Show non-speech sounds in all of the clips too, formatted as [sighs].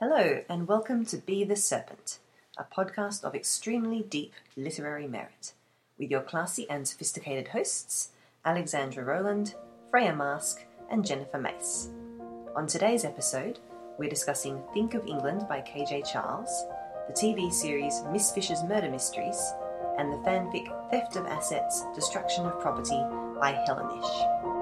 Hello, and welcome to Be the Serpent, a podcast of extremely deep literary merit, with your classy and sophisticated hosts, Alexandra Rowland, Freya Marske, and Jennifer Mace. On today's episode, we're discussing Think of England by KJ Charles, the TV series Miss Fisher's Murder Mysteries, and the fanfic Theft of Assets, Destruction of Property by Hellenish.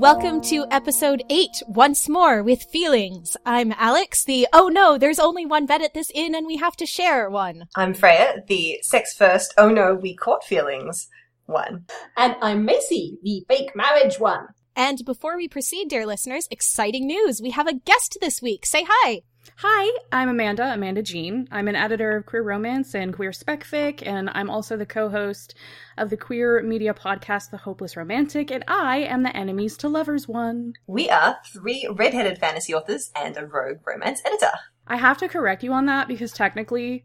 Welcome to episode 8 once more with feelings. I'm Alex, the oh no, there's only one bed at this inn and we have to share one. I'm Freya, the sex first, oh no, we caught feelings one. And I'm Macy, the fake marriage one. And before we proceed, dear listeners, exciting news. We have a guest this week. Say hi. Hi, I'm Amanda, Amanda Jean. I'm an editor of Queer Romance and Queer Specfic, and I'm also the co host of the queer media podcast, The Hopeless Romantic, and I am the Enemies to Lovers one. We are three redheaded fantasy authors and a rogue romance editor. I have to correct you on that because technically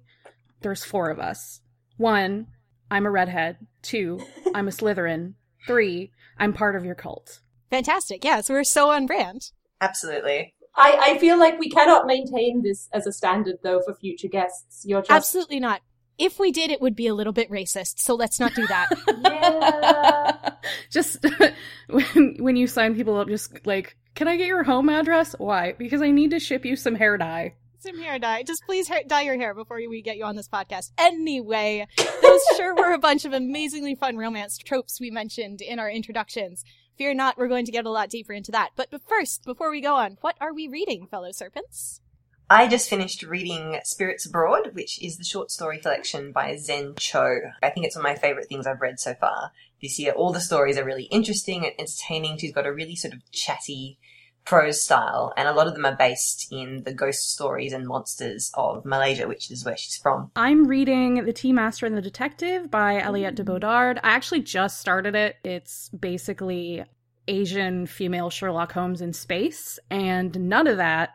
there's four of us. One, I'm a redhead. Two, [laughs] I'm a Slytherin. Three, I'm part of your cult. Fantastic. Yes, we're so on brand. Absolutely. I, I feel like we cannot maintain this as a standard though for future guests. You're just Absolutely not. If we did, it would be a little bit racist, so let's not do that. [laughs] yeah. [laughs] just [laughs] when when you sign people up, just like, can I get your home address? Why? Because I need to ship you some hair dye. Some hair dye. Just please hair- dye your hair before we get you on this podcast. Anyway, those sure were a bunch of amazingly fun romance tropes we mentioned in our introductions. Fear not, we're going to get a lot deeper into that. But, first, before we go on, what are we reading, fellow serpents? I just finished reading Spirits Abroad, which is the short story collection by Zen Cho. I think it's one of my favorite things I've read so far this year. All the stories are really interesting and entertaining. She's got a really sort of chatty prose style, and a lot of them are based in the ghost stories and monsters of Malaysia, which is where she's from. I'm reading The Tea Master and the Detective by Aliette de Bodard. I actually just started it. It's basically Asian female Sherlock Holmes in space, and none of that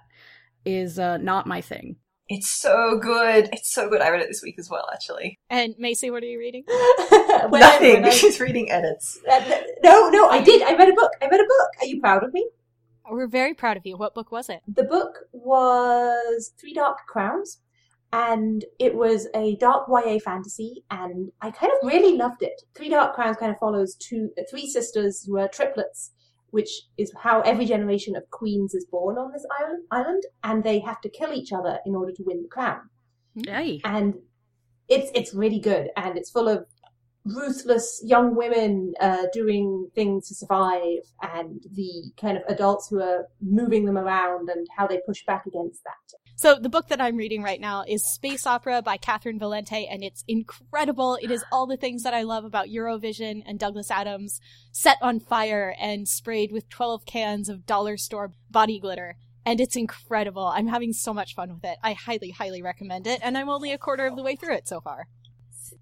is uh, not my thing. It's so good. It's so good. I read it this week as well, actually. And Macy, what are you reading? When [laughs] I- Nothing. when I- [laughs] She's reading edits. Uh, no, no, I did. I read a book. I read a book. Are you proud of me? We're very proud of you. What book was it? The book was Three Dark Crowns, and it was a dark YA fantasy, and I kind of really loved it. Three Dark Crowns kind of follows two, uh, three sisters who are triplets, which is how every generation of queens is born on this island, island, and they have to kill each other in order to win the crown. Yay. and it's it's really good and it's full of ruthless young women uh, doing things to survive and the kind of adults who are moving them around and how they push back against that So the book that I'm reading right now is Space Opera by Catherynne Valente, and it's incredible. It is all the things that I love about Eurovision and Douglas Adams, set on fire and sprayed with 12 cans of dollar store body glitter. And it's incredible. I'm having so much fun with it. I highly, highly recommend it, and I'm only a quarter of the way through it so far.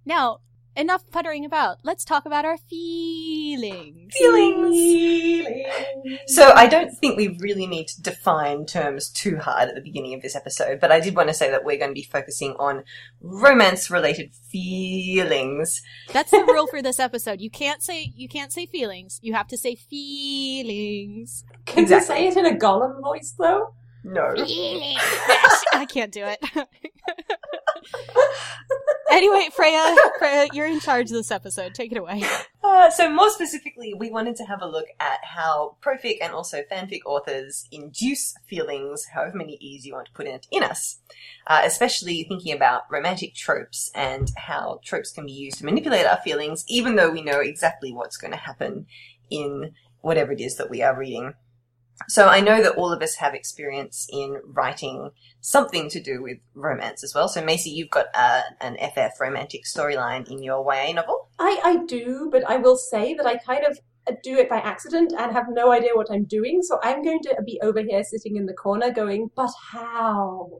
Now, enough puttering about. Let's talk about our feelings. Feelings. So I don't think we really need to define terms too hard at the beginning of this episode, but I did want to say that we're going to be focusing on romance related feelings. That's the rule for this episode. You can't say you can't say feelings. You have to say feelings. can Exactly. you say it in a Gollum voice though No. Feelings. I can't do it. [laughs] [laughs] anyway, Freya, Freya, you're in charge of this episode. Take it away. Uh, so more specifically, we wanted to have a look at how profic and also fanfic authors induce feelings, however many e's you want to put in it, in us. Uh, especially thinking about romantic tropes and how tropes can be used to manipulate our feelings, even though we know exactly what's going to happen in whatever it is that we are reading. So I know that all of us have experience in writing something to do with romance as well. So Macy, you've got uh, an FF romantic storyline in your YA novel. I, I do, but I will say that I kind of do it by accident and have no idea what I'm doing. So I'm going to be over here sitting in the corner going, but how?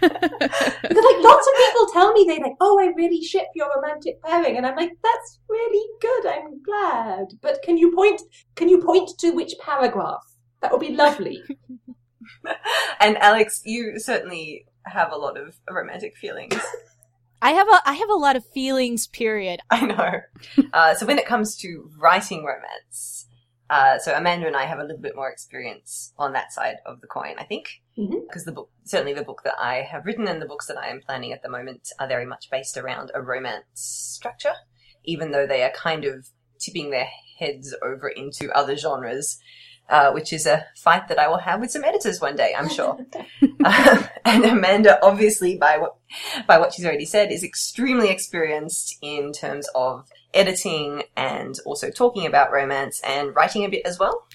Because like lots of people tell me they like, oh, I really ship your romantic pairing, and I'm like, that's really good. I'm glad. But can you point? Can you point to which paragraph? That would be lovely. [laughs] and Alex, you certainly have a lot of romantic feelings. I have a I have a lot of feelings. Period. I know. uh, so when it comes to writing romance, uh, so Amanda and I have a little bit more experience on that side of the coin, I think, because the book, certainly the book that I have written and the books that I am planning at the moment are very much based around a romance structure, even though they are kind of tipping their heads over into other genres. Uh, which is a fight that I will have with some editors one day, I'm sure. [laughs] [laughs] Um, and Amanda, obviously, by what by what she's already said, is extremely experienced in terms of editing and also talking about romance and writing a bit as well.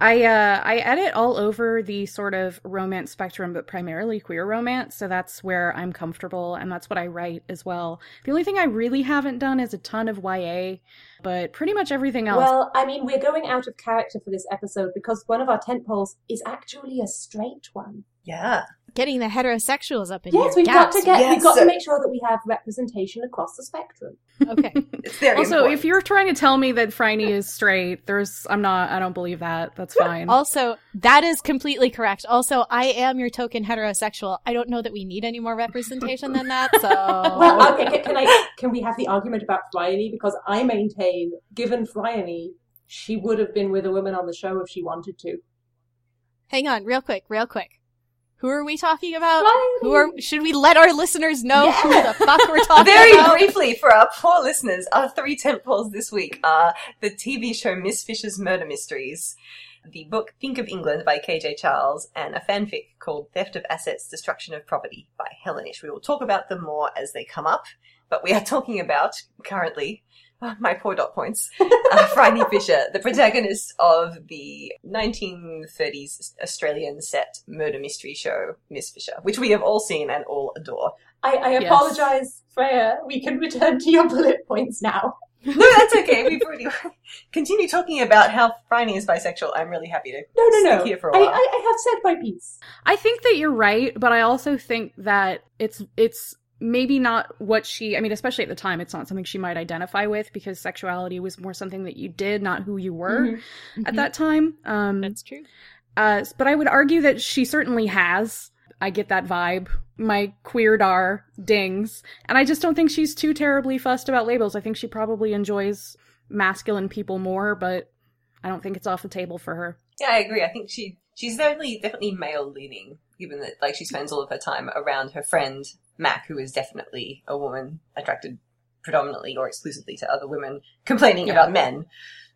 I uh I edit all over the sort of romance spectrum, but primarily queer romance, so that's where I'm comfortable and that's what I write as well. The only thing I really haven't done is a ton of YA, but pretty much everything else. Well, I mean, we're going out of character for this episode because one of our tent poles is actually a straight one. Yeah. Getting the heterosexuals up in Yes, here. we've got to get. Yes, we've got to make sure that we have representation across the spectrum. Okay. [laughs] It's very also, important. if you're trying to tell me that Phryne is straight, there's I'm not I don't believe that. That's fine. Also, that is completely correct. Also, I am your token heterosexual. I don't know that we need any more representation than that. So, [laughs] Well, okay, can, can I? Can we have the argument about Phryne? Because I maintain, given Phryne, she would have been with a woman on the show if she wanted to. hang on, real quick, real quick. Who are we talking about? Who are? Should we let our listeners know who the fuck we're [laughs] talking very about? Very briefly for our poor listeners, our three tentpoles this week are the TV show Miss Fisher's Murder Mysteries, the book Think of England by KJ Charles, and a fanfic called Theft of Assets, Destruction of Property by Helenish. We will talk about them more as they come up, but we are talking about currently. [laughs] my poor dot points. Uh, [laughs] Phryne Fisher, the protagonist of the 1930s Australian set murder mystery show Miss Fisher, which we have all seen and all adore. I, I Yes. apologize, Freya. We can return to your bullet points now. No, that's okay. We've already [laughs] continue talking about how Phryne is bisexual. I'm really happy to No, no, stick no. here for a I, while. I, I have said my piece. I think that you're right, but I also think that it's it's maybe not what she I mean, especially at the time, it's not something she might identify with because sexuality was more something that you did, not who you were Mhm. at Mhm. that time. Um That's true. uh but I would argue that she certainly has. I get that vibe. My queer dar dings. And I just don't think she's too terribly fussed about labels. I think she probably enjoys masculine people more, but I don't think it's off the table for her. yeah, I agree. I think she she's definitely definitely male leaning, given that like she spends all of her time around her friend Mac, who is definitely a woman attracted predominantly or exclusively to other women, complaining Yeah. about men,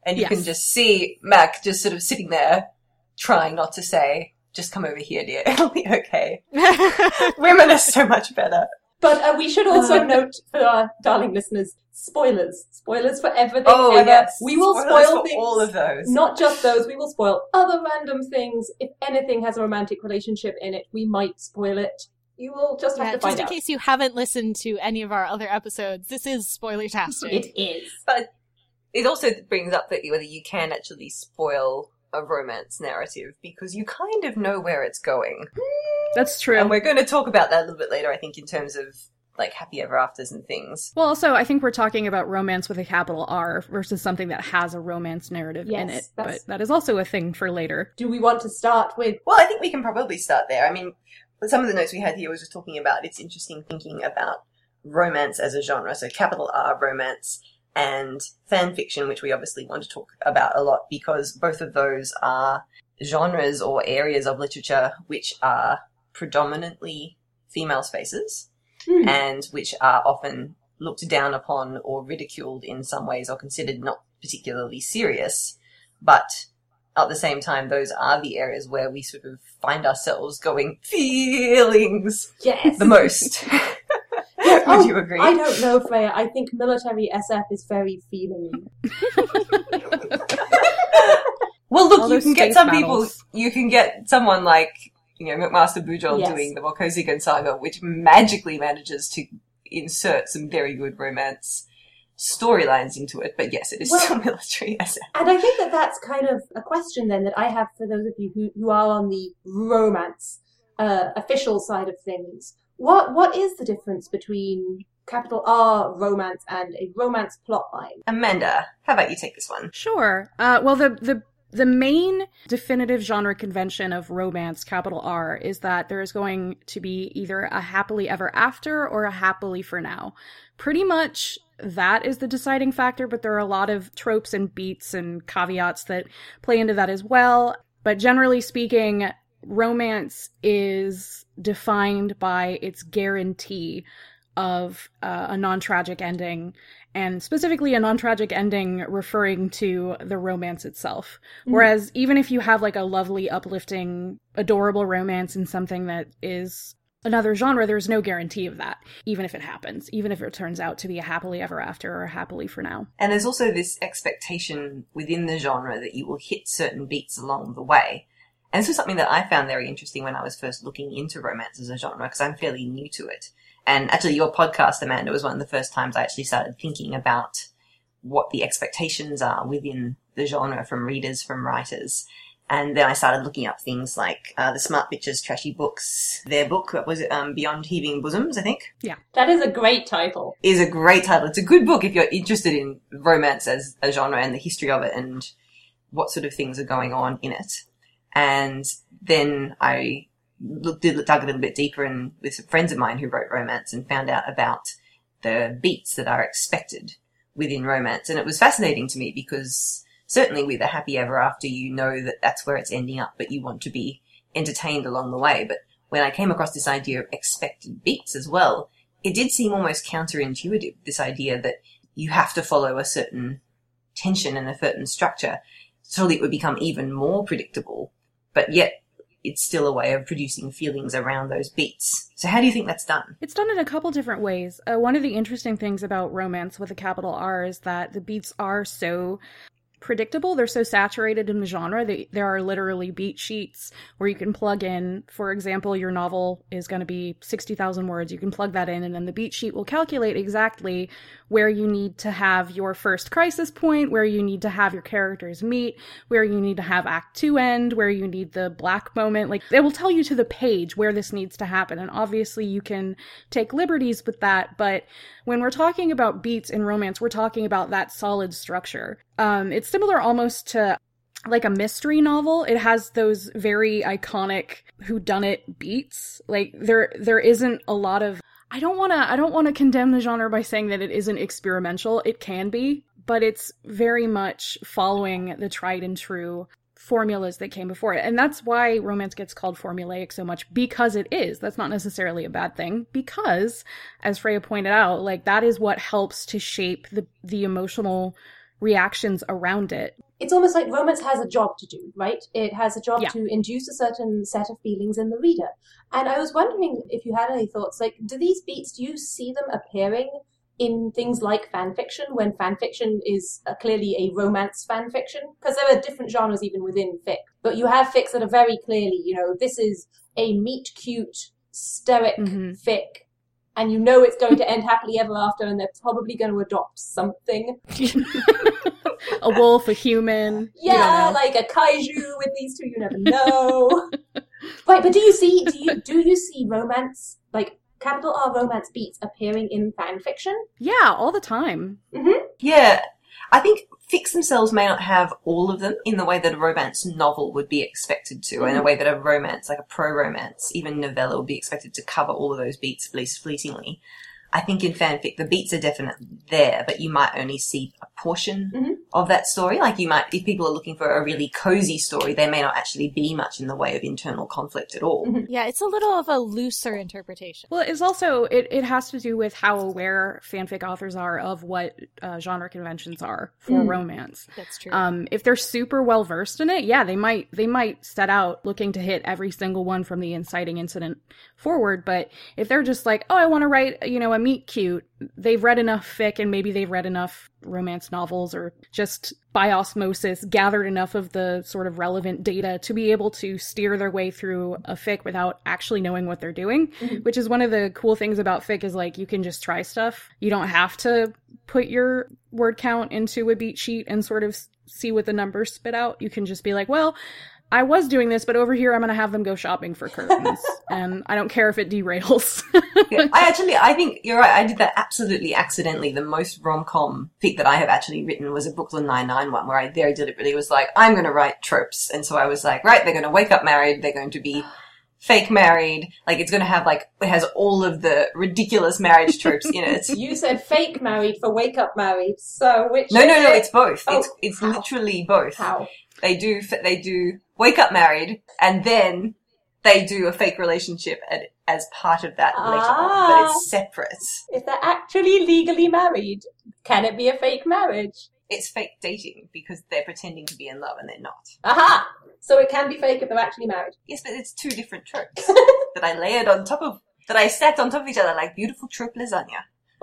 and you can just see Mac just sort of sitting there, trying not to say, "Just come over here, dear. [laughs] It'll be okay." [laughs] Women are so much better. But uh, we should also Uh. note for our darling listeners, spoilers. Spoilers for everything Oh ever. yes, We will Spoilers spoil for things. all of those. Not just those, we will spoil other random things. If anything has a romantic relationship in it, we might spoil it. You will just have Yeah, to just in out. case you haven't listened to any of our other episodes, this is spoiler tastic. It is. But it also brings up that whether you can actually spoil a romance narrative because you kind of know where it's going. That's true. And we're going to talk about that a little bit later, I think, in terms of like happy ever afters and things. Well, also, I think we're talking about romance with a capital R versus something that has a romance narrative in it. But that is also a thing for later. Do we want to start with Well, I think we can probably start there. I mean, some of the notes we had here was just talking about it's interesting thinking about romance as a genre, so capital R romance and fan fiction, which we obviously want to talk about a lot because both of those are genres or areas of literature which are predominantly female spaces Hmm. and which are often looked down upon or ridiculed in some ways or considered not particularly serious. But at the same time, those are the areas where we sort of find ourselves going feelings yes? the most. [laughs] [laughs] Would Oh, you agree? I don't know, Freya. I think military SF is very feeling. [laughs] Well, look, All you can get some battles. people. You can get someone like you know McMaster Bujold Yes. doing the Vorkosigan saga, which magically manages to insert some very good romance storylines into it. But yes, it is Well- still [laughs] military SF. And I think that that's kind of a question then that I have for those of you who, who are on the romance uh, official side of things. What what is the difference between capital R romance and a romance plotline? Amanda, how about you take this one? Sure. Uh, well, the the The main definitive genre convention of romance, capital R, is that there is going to be either a happily ever after or a happily for now. Pretty much that is the deciding factor, but there are a lot of tropes and beats and caveats that play into that as well. But generally speaking, romance is defined by its guarantee of uh, a non tragic ending, and specifically a non tragic ending referring to the romance itself. Mm-hmm. Whereas, even if you have like a lovely, uplifting, adorable romance in something that is another genre, there's no guarantee of that, even if it happens, even if it turns out to be a happily ever after or happily for now. And there's also this expectation within the genre that you will hit certain beats along the way. And this was something that I found very interesting when I was first looking into romance as a genre, because I'm fairly new to it. And actually, your podcast, Amanda, was one of the first times I actually started thinking about what the expectations are within the genre from readers, from writers. And then I started looking up things like uh, the Smart Bitches Trashy Books. Their book, what was it, um, Beyond Heaving Bosoms, I think? Yeah. That is a great title. Is a great title. It's a good book if you're interested in romance as a genre and the history of it and what sort of things are going on in it. And then I looked, did, dug a little bit deeper and with some friends of mine who wrote romance and found out about the beats that are expected within romance. And it was fascinating to me because certainly with a happy ever after, you know that that's where it's ending up, but you want to be entertained along the way. But when I came across this idea of expected beats as well, it did seem almost counterintuitive, this idea that you have to follow a certain tension and a certain structure Surely it would become even more predictable but yet it's still a way of producing feelings around those beats. So how do you think that's done? It's done in a couple different ways. Uh, one of the interesting things about romance with a capital R is that the beats are so predictable. They're so saturated in the genre that there are literally beat sheets where you can plug in, for example, your novel is going to be 60,000 words. You can plug that in and then the beat sheet will calculate exactly where you need to have your first crisis point, where you need to have your characters meet, where you need to have act two end, where you need the black moment. Like it will tell you to the page where this needs to happen. And obviously you can take liberties with that. But when we're talking about beats in romance, we're talking about that solid structure. Um, it's similar almost to like a mystery novel. It has those very iconic who done it beats. Like there there isn't a lot of I don't want to I don't want to condemn the genre by saying that it isn't experimental. It can be, but it's very much following the tried and true formulas that came before it. And that's why romance gets called formulaic so much because it is. That's not necessarily a bad thing because as Freya pointed out, like that is what helps to shape the the emotional reactions around it. It's almost like romance has a job to do, right? It has a job yeah. to induce a certain set of feelings in the reader. And I was wondering if you had any thoughts, like, do these beats, do you see them appearing in things like fan fiction when fan fiction is uh, clearly a romance fan fiction? Because there are different genres even within fic. But you have fics that are very clearly, you know, this is a meet cute, steric mm-hmm. fic and you know it's going to end happily ever after, and they're probably going to adopt something. [laughs] a wolf, a human. Yeah, like a kaiju with these two. You never know. [laughs] right, but do you see? Do you do you see romance like capital R romance beats appearing in fan fiction? Yeah, all the time. Mm-hmm. Yeah, I think fics themselves may not have all of them in the way that a romance novel would be expected to, mm-hmm. in a way that a romance, like a pro romance, even novella, would be expected to cover all of those beats, at least fleetingly. I think in fanfic the beats are definitely there, but you might only see a portion mm-hmm. of that story. Like you might, if people are looking for a really cozy story, there may not actually be much in the way of internal conflict at all. Mm-hmm. Yeah, it's a little of a looser interpretation. Well, it's also it, it has to do with how aware fanfic authors are of what uh, genre conventions are for mm. romance. That's true. Um, if they're super well versed in it, yeah, they might they might set out looking to hit every single one from the inciting incident forward. But if they're just like, oh, I want to write, you know, a meet cute, they've read enough fic and maybe they've read enough romance novels or just by osmosis gathered enough of the sort of relevant data to be able to steer their way through a fic without actually knowing what they're doing mm-hmm. which is one of the cool things about fic is like you can just try stuff. You don't have to put your word count into a beat sheet and sort of see what the numbers spit out. You can just be like well I was doing this, but over here I'm going to have them go shopping for curtains. [laughs] and I don't care if it derails. Yeah, I [laughs] actually, I think you're right. I did that absolutely accidentally. The most rom-com fic that I have actually written was a Brooklyn Nine-Nine one where I very deliberately was like, I'm going to write tropes. And so I was like, right, they're going to wake up married. They're going to be fake married. Like it's going to have like, it has all of the ridiculous marriage tropes in it. [laughs] You said fake married for wake up married. So which? No, no, is no, it? it's both. Oh, it's, it's how? literally both. how. They do, they do wake up married and then they do a fake relationship at, as part of that later on, but Ah. it's separate. If they're actually legally married, can it be a fake marriage? It's fake dating because they're pretending to be in love and they're not. Aha! So it can be fake if they're actually married. Yes, but it's two different tropes [laughs] that I layered on top of, that I stacked on top of each other like beautiful trope lasagna. [laughs]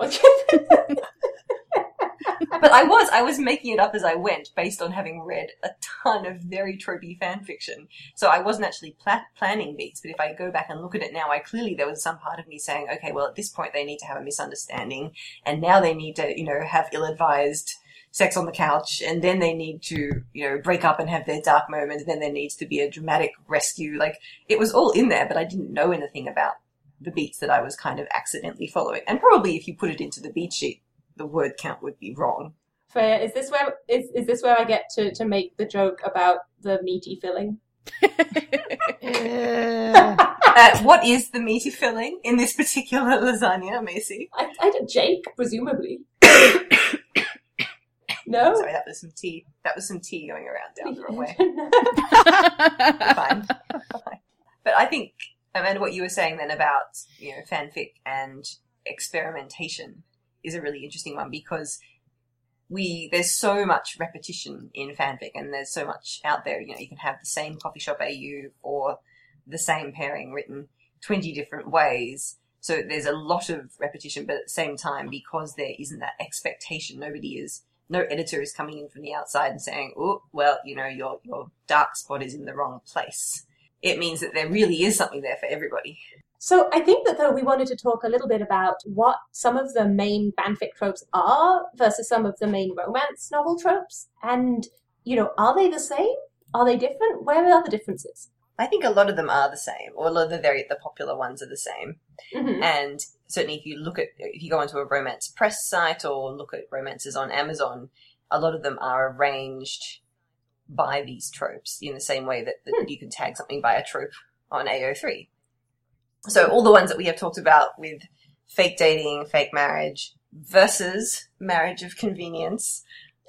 But I was, I was making it up as I went based on having read a ton of very tropey fan fiction. So I wasn't actually pla- planning beats, but if I go back and look at it now, I clearly, there was some part of me saying, okay, well at this point they need to have a misunderstanding, and now they need to, you know, have ill-advised sex on the couch, and then they need to, you know, break up and have their dark moment, and then there needs to be a dramatic rescue. Like, it was all in there, but I didn't know anything about the beats that I was kind of accidentally following. And probably if you put it into the beat sheet, the word count would be wrong. Freya, is this where is, is this where I get to, to make the joke about the meaty filling? [laughs] Uh, what is the meaty filling in this particular lasagna, Macy? I, I don't- Jake, presumably. [coughs] no. Sorry, that was some tea. That was some tea going around down the wrong way. [laughs] [laughs] Fine. Fine. But I think, Amanda, what you were saying then about, you know, fanfic and experimentation is a really interesting one because we, there's so much repetition in fanfic and there's so much out there. You know, you can have the same coffee shop AU or the same pairing written 20 different ways. So there's a lot of repetition, but at the same time, because there isn't that expectation, nobody is, no editor is coming in from the outside and saying, oh, well, you know, your, your dark spot is in the wrong place. It means that there really is something there for everybody. So I think that though we wanted to talk a little bit about what some of the main fanfic tropes are versus some of the main romance novel tropes. And, you know, are they the same? Are they different? Where are the differences? I think a lot of them are the same, or a lot of the very the popular ones are the same. Mm-hmm. And certainly, if you look at if you go onto a romance press site or look at romances on Amazon, a lot of them are arranged by these tropes in the same way that, that Hmm. you can tag something by a trope on AO3. So all the ones that we have talked about with fake dating, fake marriage versus marriage of convenience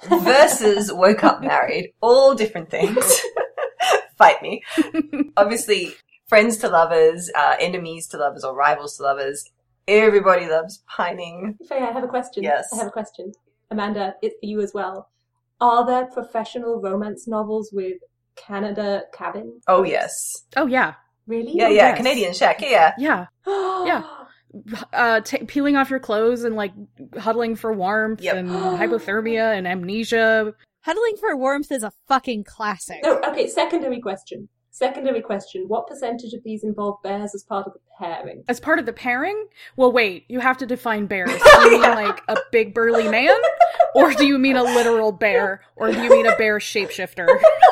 versus [laughs] woke up married, all different things. [laughs] Fight me. [laughs] Obviously, friends to lovers, uh, enemies to lovers, or rivals to lovers. Everybody loves pining. Freya, I have a question. Yes. I have a question. Amanda, it's for you as well. Are there professional romance novels with Canada cabin? Oh yes, oh yeah, Really? yeah, yeah. yes. Canadian Shack. Yeah, yeah. Yeah. [gasps] Uh, t- peeling off your clothes and like huddling for warmth Yep. and [gasps] hypothermia and amnesia. Huddling for warmth is a fucking classic. No, okay, secondary question. Secondary question. What percentage of these involve bears as part of the pairing? As part of the pairing? Well, wait, you have to define bears. [laughs] Do you mean like a big burly man? Or do you mean a literal bear? Or do you mean a bear shapeshifter? [laughs]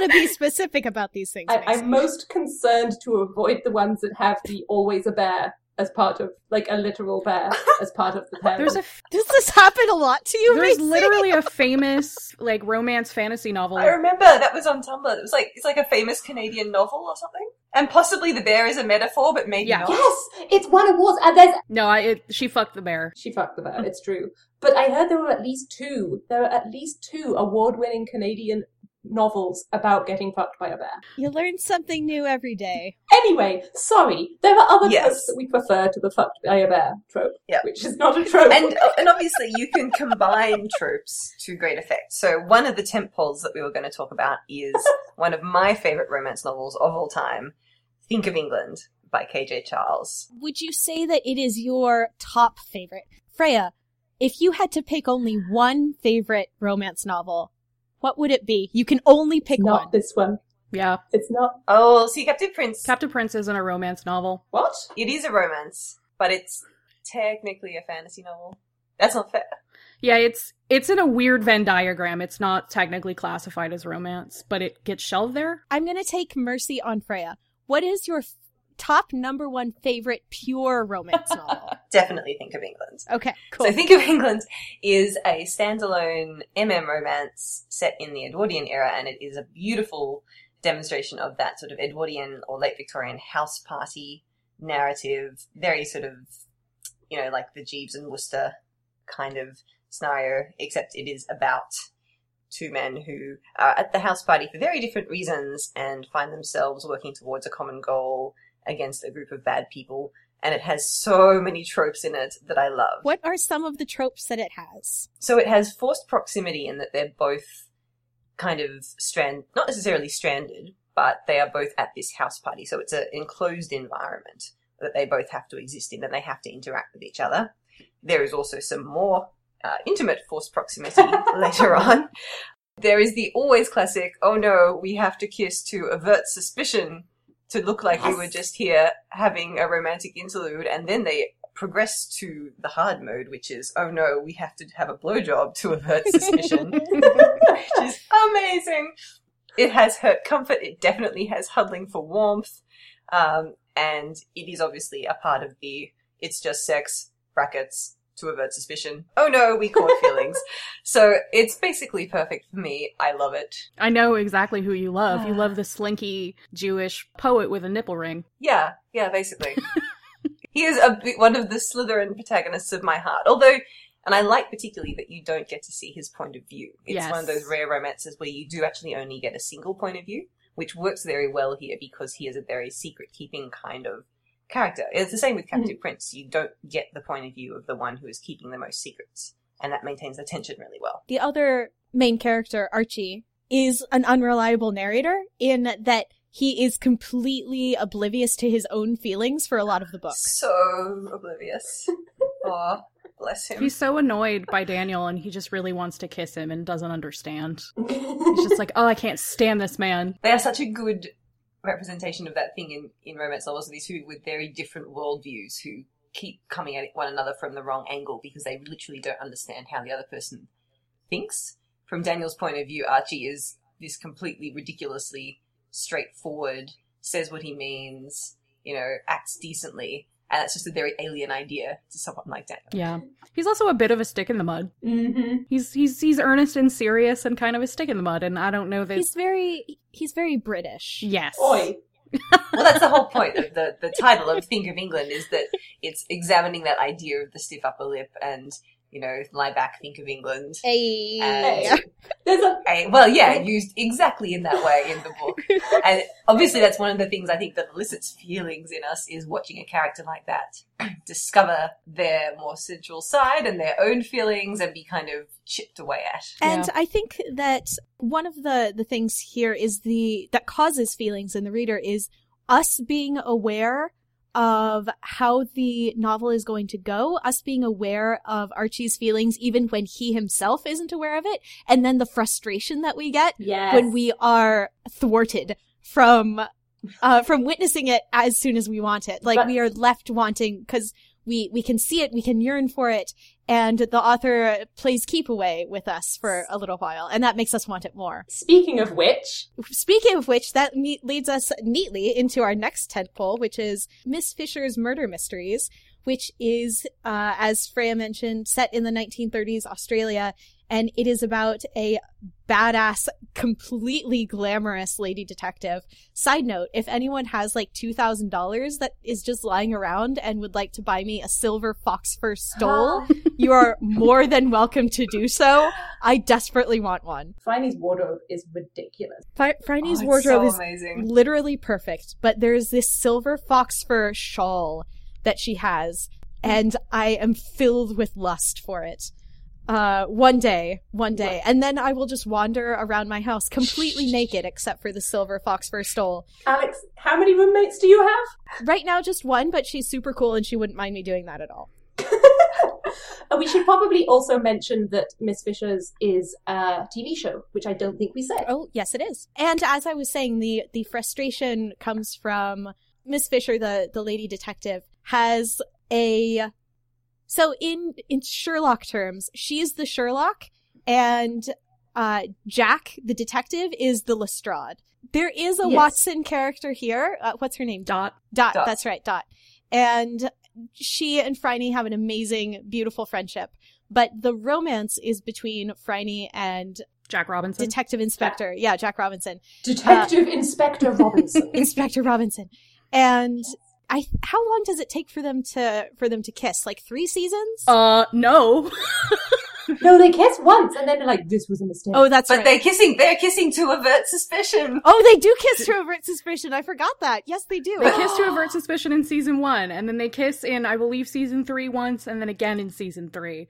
You gotta be specific about these things. I, I'm most concerned to avoid the ones that have the always a bear as part of, like a literal bear [laughs] as part of the pairing. There's a f- Does this happen a lot to you, there's Macy? literally a famous like romance fantasy novel. I remember that was on Tumblr. It was like it's like a famous Canadian novel or something, and possibly the bear is a metaphor, but maybe Yeah. not. Yes, it's won awards, and there's No, I it, she fucked the bear. she fucked the bear. It's true, but I heard there were at least two. There are at least two award-winning Canadian novels about getting fucked by a bear. You learn something new every day. Anyway, sorry, there are other Yes. tropes that we prefer to the fucked by a bear trope, Yeah. which is not a trope. and uh, and obviously you can combine [laughs] tropes to great effect. So one of the tent poles that we were going to talk about is [laughs] one of my favorite romance novels of all time, Think of England by KJ Charles. Would you say that it is your top favorite? Freya, if you had to pick only one favorite romance novel, what would it be? You can only pick not one. this one. Yeah, It's not. Oh, see, Captive Prince. Captive Prince isn't a romance novel. What? it is a romance, but it's technically a fantasy novel. That's not fair. Yeah, it's it's in a weird Venn diagram. It's not technically classified as romance, but it gets shelved there. I'm going to take Mercy on Freya. What is your f- top number one favorite pure romance [laughs] novel? Definitely think of England. Okay, cool. So Think of England is a standalone MM romance set in the Edwardian era, and it is a beautiful demonstration of that sort of Edwardian or late Victorian house party narrative. Very sort of, you know, like the Jeeves and Wooster kind of scenario, except it is about two men who are at the house party for very different reasons and find themselves working towards a common goal against a group of bad people. And it has so many tropes in it that I love. what are some of the tropes that it has? So it has forced proximity in that they're both kind of strand, not necessarily stranded, but they are both at this house party. So it's an enclosed environment that they both have to exist in and they have to interact with each other. There is also some more uh, intimate forced proximity [laughs] later on. There is the always classic, oh no, we have to kiss to avert suspicion to look like we were just here having a romantic interlude, and then they progress to the hard mode, which is, oh no, we have to have a blowjob to avert suspicion, [laughs] which is amazing. It has hurt comfort. It definitely has huddling for warmth, um, and it is obviously a part of the it's just sex brackets to avert suspicion. Oh no, we caught feelings. [laughs] so it's basically perfect for me. I love it. I know exactly who you love. You [sighs] love the slinky Jewish poet with a nipple ring. Yeah, yeah, basically. [laughs] he is a one of the Slytherin protagonists of my heart. Although, and I like particularly that you don't get to see his point of view. It's one of those rare romances where you do actually only get a single point of view, which works very well here because he is a very secret keeping kind of character. It's the same with mm-hmm. Captive Prince. You don't get the point of view of the one who is keeping the most secrets. And that maintains the tension really well. the other main character, Archie, is an unreliable narrator in that he is completely oblivious to his own feelings for a lot of the book. So oblivious. [laughs] oh, bless him. He's so annoyed by Daniel and he just really wants to kiss him and doesn't understand. [laughs] He's just like, oh, I can't stand this man. they are such a good representation of that thing in, in romance novels of these two with very different worldviews who keep coming at one another from the wrong angle because they literally don't understand how the other person thinks. From Daniel's point of view, Archie is this completely ridiculously straightforward, says what he means, you know, acts decently, and that's just a very alien idea to someone like Daniel. Yeah. He's also a bit of a stick in the mud. hmm He's he's he's earnest and serious and kind of a stick in the mud, and I don't know that He's very he's very British. Yes. Oi. [laughs] Well, that's the whole point of the, the title of Think of England is that it's examining that idea of the stiff upper lip and, you know, lie back, think of England. Hey. And, There's a eh, well, yeah, used exactly in that way in the book. [laughs] And obviously that's one of the things I think that elicits feelings in us is watching a character like that [clears throat] discover their more sensual side and their own feelings and be kind of chipped away at. And Yeah. I think that one of the the things here is the that causes feelings in the reader is us being aware of how the novel is going to go, us being aware of Archie's feelings even when he himself isn't aware of it, and then the frustration that we get yes. when we are thwarted from uh from witnessing it as soon as we want it. Like But- we are left wanting because we we can see it, we can yearn for it, and the author plays keep away with us for a little while, and that makes us want it more. Speaking of which, Speaking of which, that leads us neatly into our next tentpole, which is Miss Fisher's Murder Mysteries, which is, uh, as Freya mentioned, set in the 1930s Australia, and it is about a badass, completely glamorous lady detective. Side note, if anyone has like $2,000 that is just lying around and would like to buy me a silver fox fur stole, [gasps] you are more than welcome to do so. I desperately want one. Phryne's wardrobe is ridiculous. Phryne's Oh, wardrobe so is amazing. literally perfect, but there's this silver fox fur shawl that she has, mm. and I am filled with lust for it. Uh, one day, one day, and then I will just wander around my house completely naked except for the silver fox fur stole. Alex, how many roommates do you have? Right now, just one, but she's super cool and she wouldn't mind me doing that at all. [laughs] We should probably also mention that Miss Fisher's is a TV show, which I don't think we said. Oh, yes, it is. And as I was saying, the the frustration comes from Miss Fisher, the the lady detective, has a So in in Sherlock terms, she's the Sherlock, and uh, Jack, the detective, is the Lestrade. There is a Yes. Watson character here. Uh, what's her name? Dot. Dot, Dot. That's right, Dot. And she and Phryne have an amazing, beautiful friendship. But the romance is between Phryne and Jack Robinson. Detective Inspector. Yeah, Jack Robinson. Detective Inspector [laughs] Robinson. Inspector Robinson. And I how long does it take for them to for them to kiss? Like 3 seasons? uh, no. no, they kiss once, and then they're like, "This was a mistake." oh, that's But right. they're kissing. They're kissing to avert suspicion. Oh, they do kiss to avert suspicion. I forgot that. Yes, they do. They kiss to avert suspicion in season one, and then they kiss in, I believe, season three once, and then again in season three.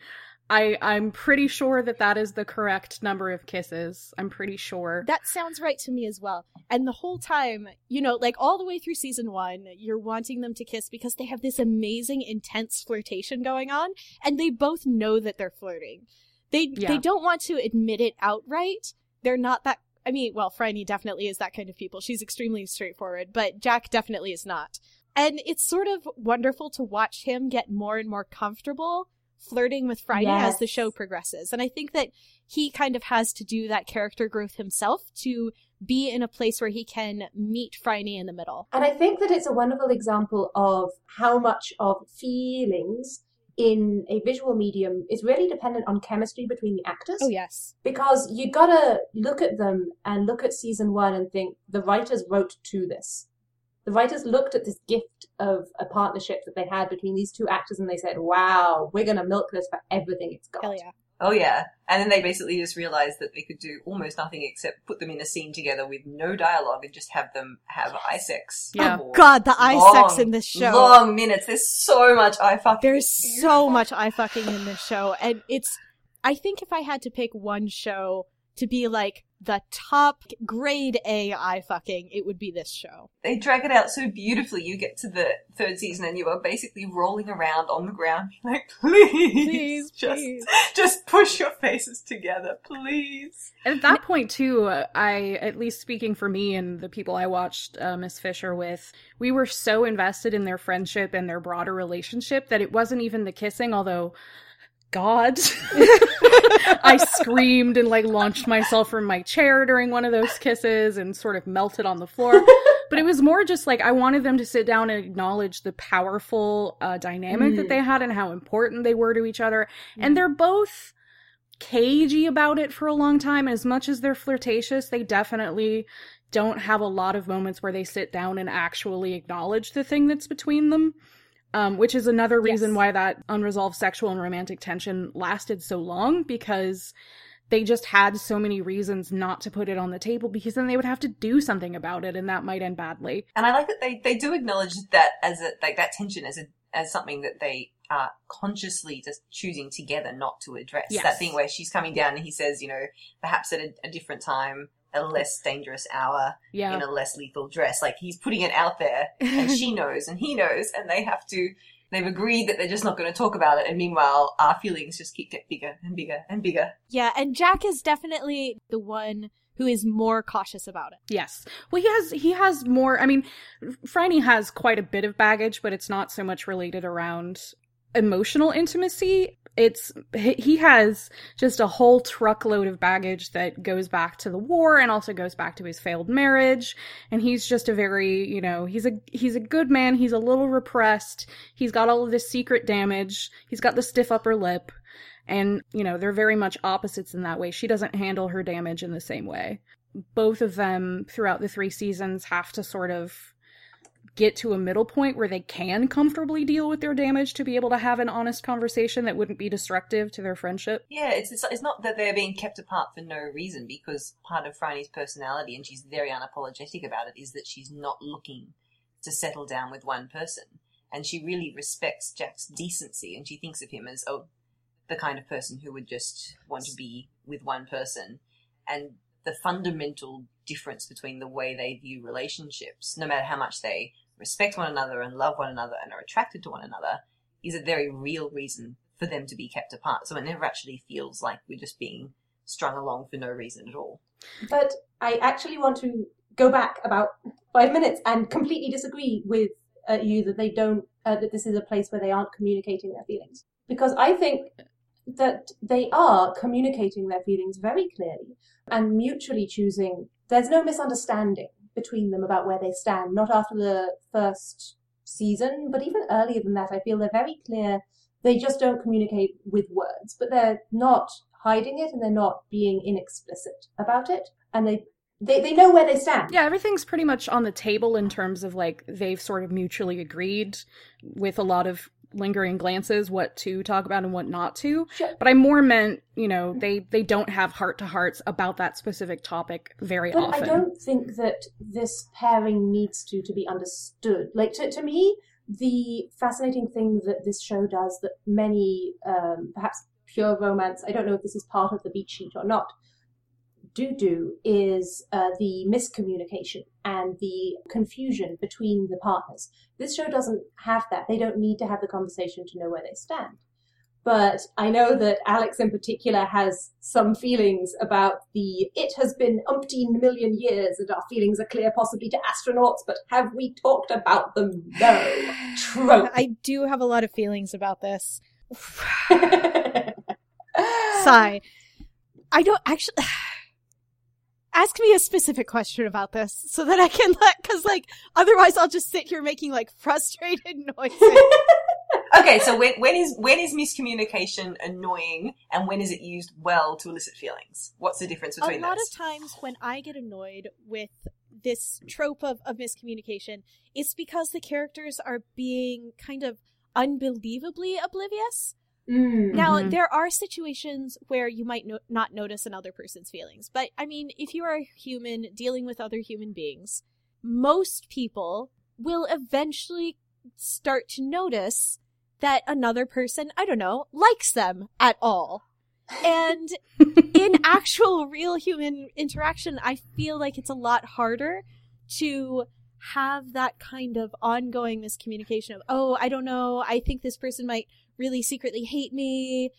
I I'm pretty sure that that is the correct number of kisses. I'm pretty sure. That sounds right to me as well. And the whole time, you know, like all the way through season one, you're wanting them to kiss because they have this amazing, intense flirtation going on, and they both know that they're flirting. They Yeah. they don't want to admit it outright. They're not that. I mean, well, Phryne definitely is that kind of people. She's extremely straightforward, but Jack definitely is not. And it's sort of wonderful to watch him get more and more comfortable flirting with Phryne as the show progresses. And I think that he kind of has to do that character growth himself to be in a place where he can meet Phryne in the middle. And I think that it's a wonderful example of how much of feelings in a visual medium is really dependent on chemistry between the actors. Oh yes. Because you gotta look at them and look at season one and think the writers wrote to this. The writers looked at this gift of a partnership that they had between these two actors and they said, wow, we're gonna milk this for everything it's got. Hell yeah. Oh yeah. And then they basically just realized that they could do almost nothing except put them in a scene together with no dialogue and just have them have eye sex. Yeah. for God, the eye long, sex in this show. Long minutes. There's so much eye fucking. There's [laughs] so much eye fucking in this show, and it's. I think if I had to pick one show to be like the top grade eye fucking, it would be this show. They drag it out so beautifully. You get to the third season and you are basically rolling around on the ground, [laughs] like, please, Please, just, please. just push your faces together, please. And at that point, too, uh, I, at least speaking for me and the people I watched uh, Miss Fisher with, we were so invested in their friendship and their broader relationship that it wasn't even the kissing, although, God, [laughs] I screamed and like launched myself from my chair during one of those kisses and sort of melted on the floor. But it was more just like I wanted them to sit down and acknowledge the powerful uh, dynamic that Mm. they had and how important they were to each other. And they're both cagey about it for a long time. As much as they're flirtatious, they definitely don't have a lot of moments where they sit down and actually acknowledge the thing that's between them. Um, which is another reason Yes. why that unresolved sexual and romantic tension lasted so long because they just had so many reasons not to put it on the table because then they would have to do something about it and that might end badly. And I like that they, they do acknowledge that as a, like that tension as a, as something that they are consciously just choosing together not to address. Yes. That thing where she's coming down and he says, you know, perhaps at a, a different time, a less dangerous hour, Yeah. in a less lethal dress. Like he's putting it out there and she [laughs] knows and he knows and they have to, they've agreed that they're just not going to talk about it. And meanwhile, our feelings just keep getting bigger and bigger and bigger. Yeah, and Jack is definitely the one who is more cautious about it. Yes. Well, he has he has more. I mean, Phryne has quite a bit of baggage, but it's not so much related around emotional intimacy. It's he has just a whole truckload of baggage that goes back to the war and also goes back to his failed marriage. And he's just a very, you know, he's a he's a good man. He's a little repressed. He's got all of this secret damage. He's got the stiff upper lip. And, you know, they're very much opposites in that way. She doesn't handle her damage in the same way both of them throughout the three seasons have to sort of get to a middle point where they can comfortably deal with their damage to be able to have an honest conversation that wouldn't be destructive to their friendship. Yeah, it's, it's it's not that they're being kept apart for no reason because part of Phryne's personality, and she's very unapologetic about it, is that she's not looking to settle down with one person, and she really respects Jack's decency, and she thinks of him as oh, the kind of person who would just want to be with one person, and the fundamental difference between the way they view relationships, no matter how much they respect one another and love one another and are attracted to one another, is a very real reason for them to be kept apart. So it never actually feels like we're just being strung along for no reason at all. But I actually want to go back about five minutes and completely disagree with uh, you that they don't, uh, that this is a place where they aren't communicating their feelings. because I think that they are communicating their feelings very clearly and mutually choosing. There's no misunderstanding between them about where they stand, not after the first season, but even earlier than that. I feel they're very clear. They just don't communicate with words, but they're not hiding it and they're not being inexplicit about it. And they they, they know where they stand. Yeah, everything's pretty much on the table in terms of like they've sort of mutually agreed with a lot of lingering glances what to talk about and what not to. Sure. But I more meant, you know, they they don't have heart to hearts about that specific topic very But often. I don't think that this pairing needs to to be understood. Like to, to me, the fascinating thing that this show does that many um, perhaps pure romance, I don't know if this is part of the beat sheet or not, do do is uh, the miscommunication and the confusion between the partners. This show doesn't have that. They don't need to have the conversation to know where they stand. But I know that Alex in particular has some feelings about the it has been umpteen million years and our feelings are clear possibly to astronauts, but have we talked about them? No. Trope. I do have a lot of feelings about this. [laughs] Sigh. I don't actually. Ask me a specific question about this so that I can let, because like otherwise I'll just sit here making like frustrated [laughs] noises. Okay, so when, when is when is miscommunication annoying, and when is it used well to elicit feelings? What's the difference between those? a lot those? of times when I get annoyed with this trope of, of miscommunication, it's because the characters are being kind of unbelievably oblivious. Mm. Now, there are situations where you might no- not notice another person's feelings, but I mean, if you are a human dealing with other human beings, most people will eventually start to notice that another person, I don't know, likes them at all. And [laughs] in actual real human interaction, I feel like it's a lot harder to have that kind of ongoing miscommunication of, oh, I don't know, I think this person might really secretly hate me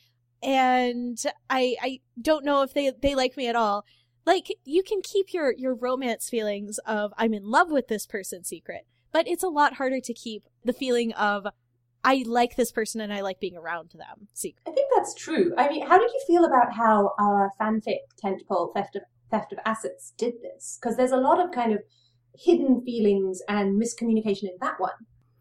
and I I don't know if they they like me at all. Like you can keep your your romance feelings of I'm in love with this person secret, but it's a lot harder to keep the feeling of I like this person and I like being around them secret. I think that's true. I mean, how did you feel about how our fanfic tentpole theft of theft of assets did this? Because there's a lot of kind of hidden feelings and miscommunication in that one.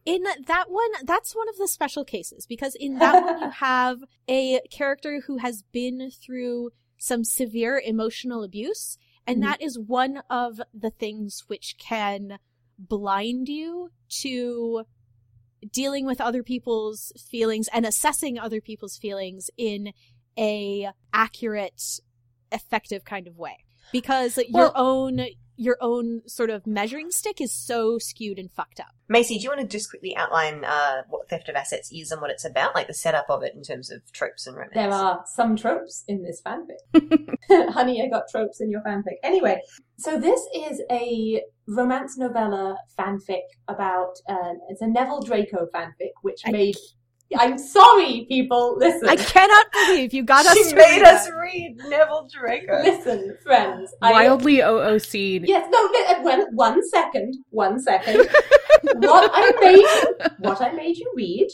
In that one, that's one of the special cases because in that one you [laughs] have a character who has been through some severe emotional abuse, and Mhm. that is one of the things which can blind you to dealing with other people's feelings and assessing other people's feelings in a accurate effective kind of way because your own your own sort of measuring stick is so skewed and fucked up Macy, do you want to just quickly outline uh, what theft of assets is and what it's about, like the setup of it in terms of tropes and romance? There are some tropes in this fanfic. [laughs] [laughs] Honey, I got tropes in your fanfic. Anyway, so this is a romance novella fanfic about, uh, it's a Neville Draco fanfic, which I- made. I'm sorry, people. Listen. I cannot believe you got us She to made read us that. read Neville Draco. Listen, friends. I- Wildly OOC'd. Yes, no, no, uh, one, one second, one second. [laughs] what I made you, what I made you read,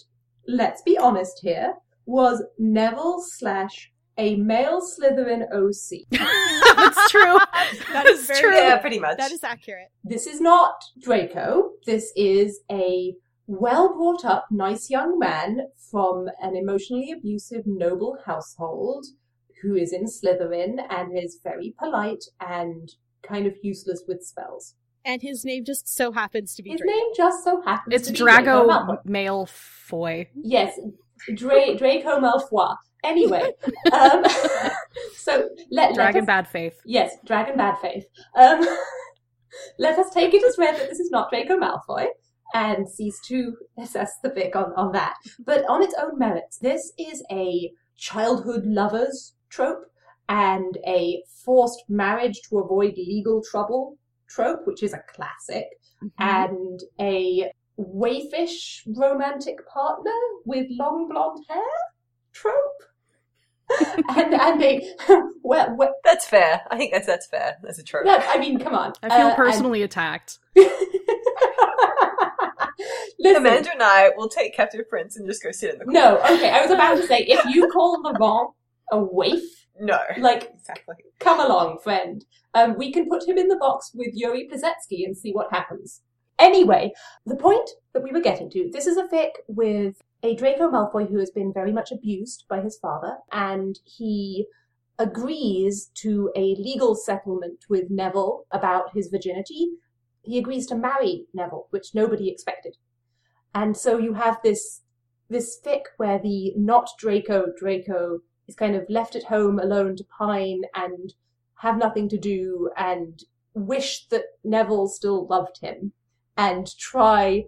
let's be honest here, was Neville slash a male Slytherin OC. [laughs] That's true. [laughs] That is That's very true. Yeah, pretty much. That is accurate. This is not Draco. This is a well brought up, nice young man from an emotionally abusive, noble household who is in Slytherin and is very polite and kind of useless with spells. And his name just so happens to be His Draco. name just so happens It's to be Draco Drago Malfoy. Malfoy. Yes, Dra- Draco Malfoy. Anyway, um, [laughs] so let, let Dragon us, Bad Faith. yes, Dragon Bad Faith. Um, [laughs] let us take it as read that this is not Draco Malfoy and cease to assess [laughs] the fic on, on that. But on its own merits, this is a childhood lovers trope and a forced marriage to avoid legal trouble trope, which is a classic and a wayfish romantic partner with long blonde hair trope. [laughs] and and a [laughs] well, well That's fair. I think that's that's fair. That's a trope. look, I mean, come on. I feel Uh, and- personally attacked. Listen, Amanda and I will take captive prince and just go sit in the corner. no, okay, I was about to say, if you call Laurent a waif, No. like, Exactly. come along, friend. Um, we can put him in the box with Yuri Plisetsky and see what happens. Anyway, the point that we were getting to, this is a fic with a Draco Malfoy who has been very much abused by his father, and he agrees to a legal settlement with Neville about his virginity. He agrees to marry Neville, which nobody expected. And so you have this this fic where the not Draco Draco is kind of left at home alone to pine and have nothing to do and wish that Neville still loved him and try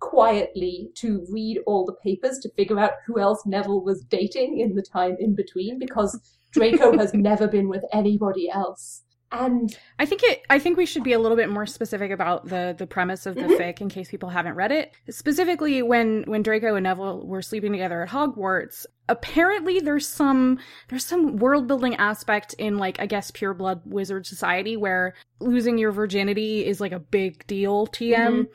quietly to read all the papers to figure out who else Neville was dating in the time in between because [laughs] Draco has never been with anybody else. And I think it. I think we should be a little bit more specific about the the premise of the Mhm. fic in case people haven't read it. Specifically, when when Draco and Neville were sleeping together at Hogwarts, apparently there's some there's some world building aspect in like I guess pure blood wizard society where losing your virginity is like a big deal. TM.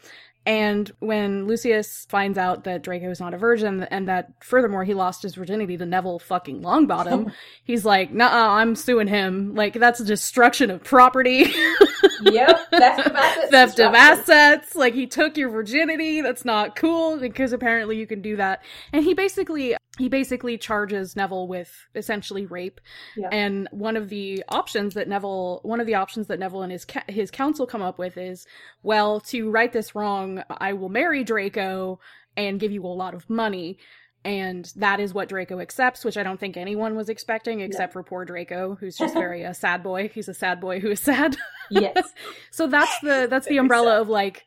And when Lucius finds out that Draco is not a virgin and that furthermore he lost his virginity to Neville fucking Longbottom, [laughs] he's like, nah, I'm suing him. Like, that's a destruction of property. [laughs] yep, [laughs] theft of assets. Theft of assets. Like, he took your virginity. That's not cool because apparently you can do that. And he basically, he basically charges Neville with essentially rape. Yeah. And one of the options that Neville, one of the options that Neville and his, ca- his council come up with is, well, to right this wrong, I will marry Draco and give you a lot of money. And that is what Draco accepts, which I don't think anyone was expecting except for poor Draco, who's just very a sad boy. He's a sad boy who is sad. [laughs] Yes. so that's the that's the [laughs] umbrella of like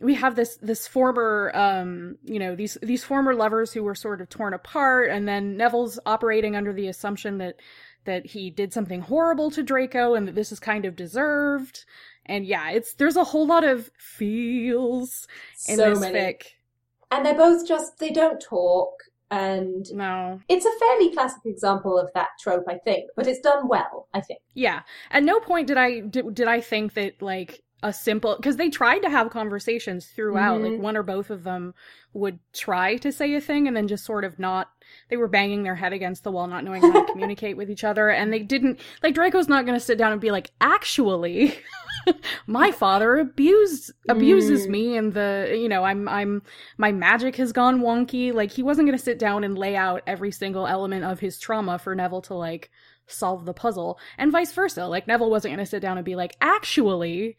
we have this this former um you know these these former lovers who were sort of torn apart and then Neville's operating under the assumption that that he did something horrible to Draco and that this is kind of deserved. And yeah, it's there's a whole lot of feels in so this many. fic. And they're both just, they don't talk. And No. it's a fairly classic example of that trope, I think. But it's done well, I think. Yeah. At no point did I did, did I think that like a simple because they tried to have conversations throughout. Mhm. Like one or both of them would try to say a thing and then just sort of not. They were banging their head against the wall, not knowing how to [laughs] communicate with each other, and they didn't. Like Draco's not going to sit down and be like, actually. [laughs] [laughs] my father abused abuses Mm. me and the you know i'm i'm my magic has gone wonky. Like he wasn't going to sit down and lay out every single element of his trauma for neville to like solve the puzzle. And vice versa. Like neville wasn't going to sit down and be like actually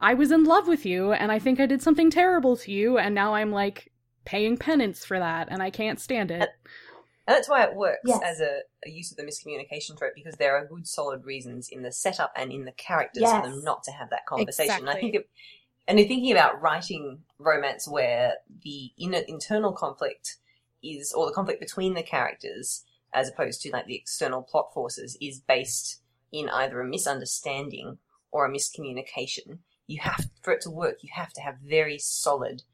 i was in love with you and i think i did something terrible to you and now i'm like paying penance for that and i can't stand it And that's why it works Yes. as a, a use of the miscommunication trope because there are good solid reasons in the setup and in the characters for them not to have that conversation. And I think it, and in thinking about writing romance where the inner internal conflict is, or the conflict between the characters, as opposed to like the external plot forces, is based in either a misunderstanding or a miscommunication. You have, for it to work, you have to have very solid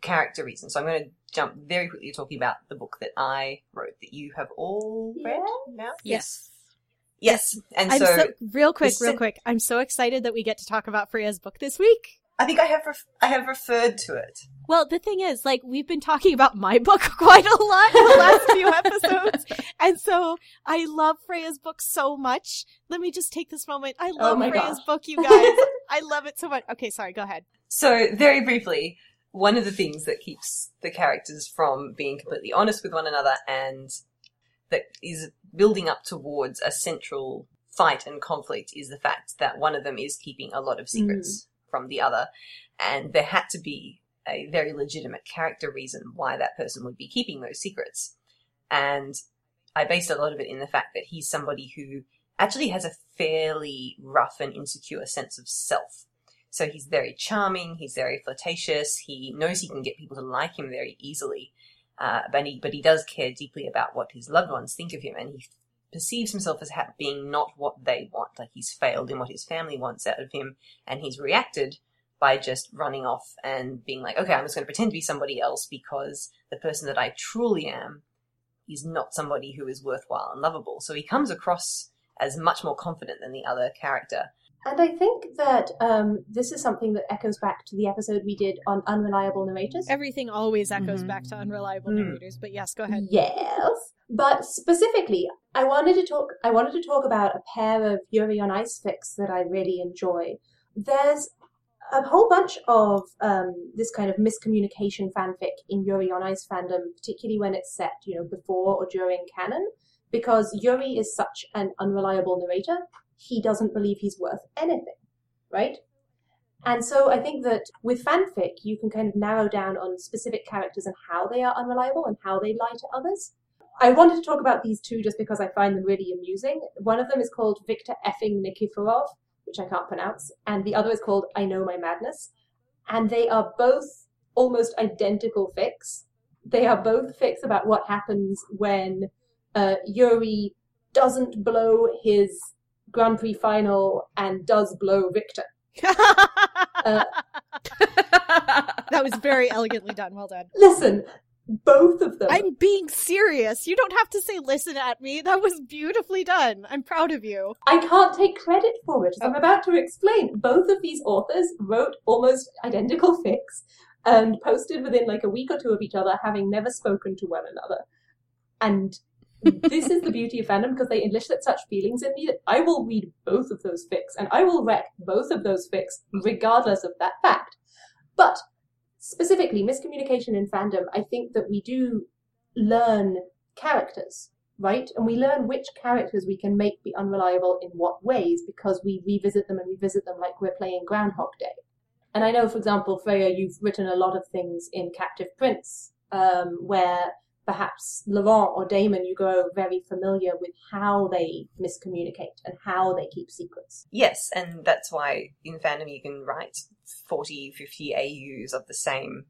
character reasons. So I'm going to jump very quickly talking about the book that I wrote that you have all read now. yes Yes, and I'm so, so, real quick, real quick. I'm so excited that we get to talk about Freya's book this week. I think I have ref- I have referred to it. Well, the thing is, like, we've been talking about my book [laughs] quite a lot in the last few [laughs] episodes. And so I love Freya's book so much. Let me just take this moment. I oh love Oh Freya's gosh. book, you guys. [laughs] I love it so much. Okay, sorry, go ahead. So very briefly, one of the things that keeps the characters from being completely honest with one another and that is building up towards a central fight and conflict is the fact that one of them is keeping a lot of secrets mm. from the other. And there had to be a very legitimate character reason why that person would be keeping those secrets. And I based a lot of it in the fact that he's somebody who actually has a fairly rough and insecure sense of self. So he's very charming, he's very flirtatious, he knows he can get people to like him very easily. Uh, but he, but he does care deeply about what his loved ones think of him, and he perceives himself as ha- being not what they want. Like he's failed in what his family wants out of him, and he's reacted by just running off and being like, okay, I'm just going to pretend to be somebody else because the person that I truly am is not somebody who is worthwhile and lovable. So he comes across as much more confident than the other character. And I think that um, this is something that echoes back to the episode we did on unreliable narrators. Everything always echoes Mhm. back to unreliable Mm. narrators, but yes, go ahead. Yes, but specifically, I wanted to talk. I wanted to talk about a pair of Yuri on Ice fics that I really enjoy. There's a whole bunch of um, this kind of miscommunication fanfic in Yuri on Ice fandom, particularly when it's set, you know, before or during canon, because Yuri is such an unreliable narrator. He doesn't believe he's worth anything, right? And so I think that with fanfic, you can kind of narrow down on specific characters and how they are unreliable and how they lie to others. I wanted to talk about these two just because I find them really amusing. One of them is called Victor effing Nikiforov, which I can't pronounce, and the other is called I Know My Madness. And they are both almost identical fics. They are both fics about what happens when uh, Yuri doesn't blow his Grand Prix final and does blow Victor. Uh, [laughs] that was very elegantly done. Well done. listen, both of them. I'm being serious. You don't have to say listen at me. That was beautifully done. I'm proud of you. I can't take credit for it. I'm about to explain. Both of these authors wrote almost identical fics and posted within like a week or two of each other, having never spoken to one another. And this is the beauty of fandom because they elicit such feelings in me that I will read both of those fics and I will wreck both of those fics regardless of that fact. But specifically, miscommunication in fandom, I think that we do learn characters, right? And we learn which characters we can make be unreliable in what ways because we revisit them and revisit them like we're playing Groundhog Day. And I know, for example, Freya, you've written a lot of things in Captive Prince um, where perhaps Laurent or Damon, you grow very familiar with how they miscommunicate and how they keep secrets. Yes, and that's why in fandom you can write 40, 50 AUs of the same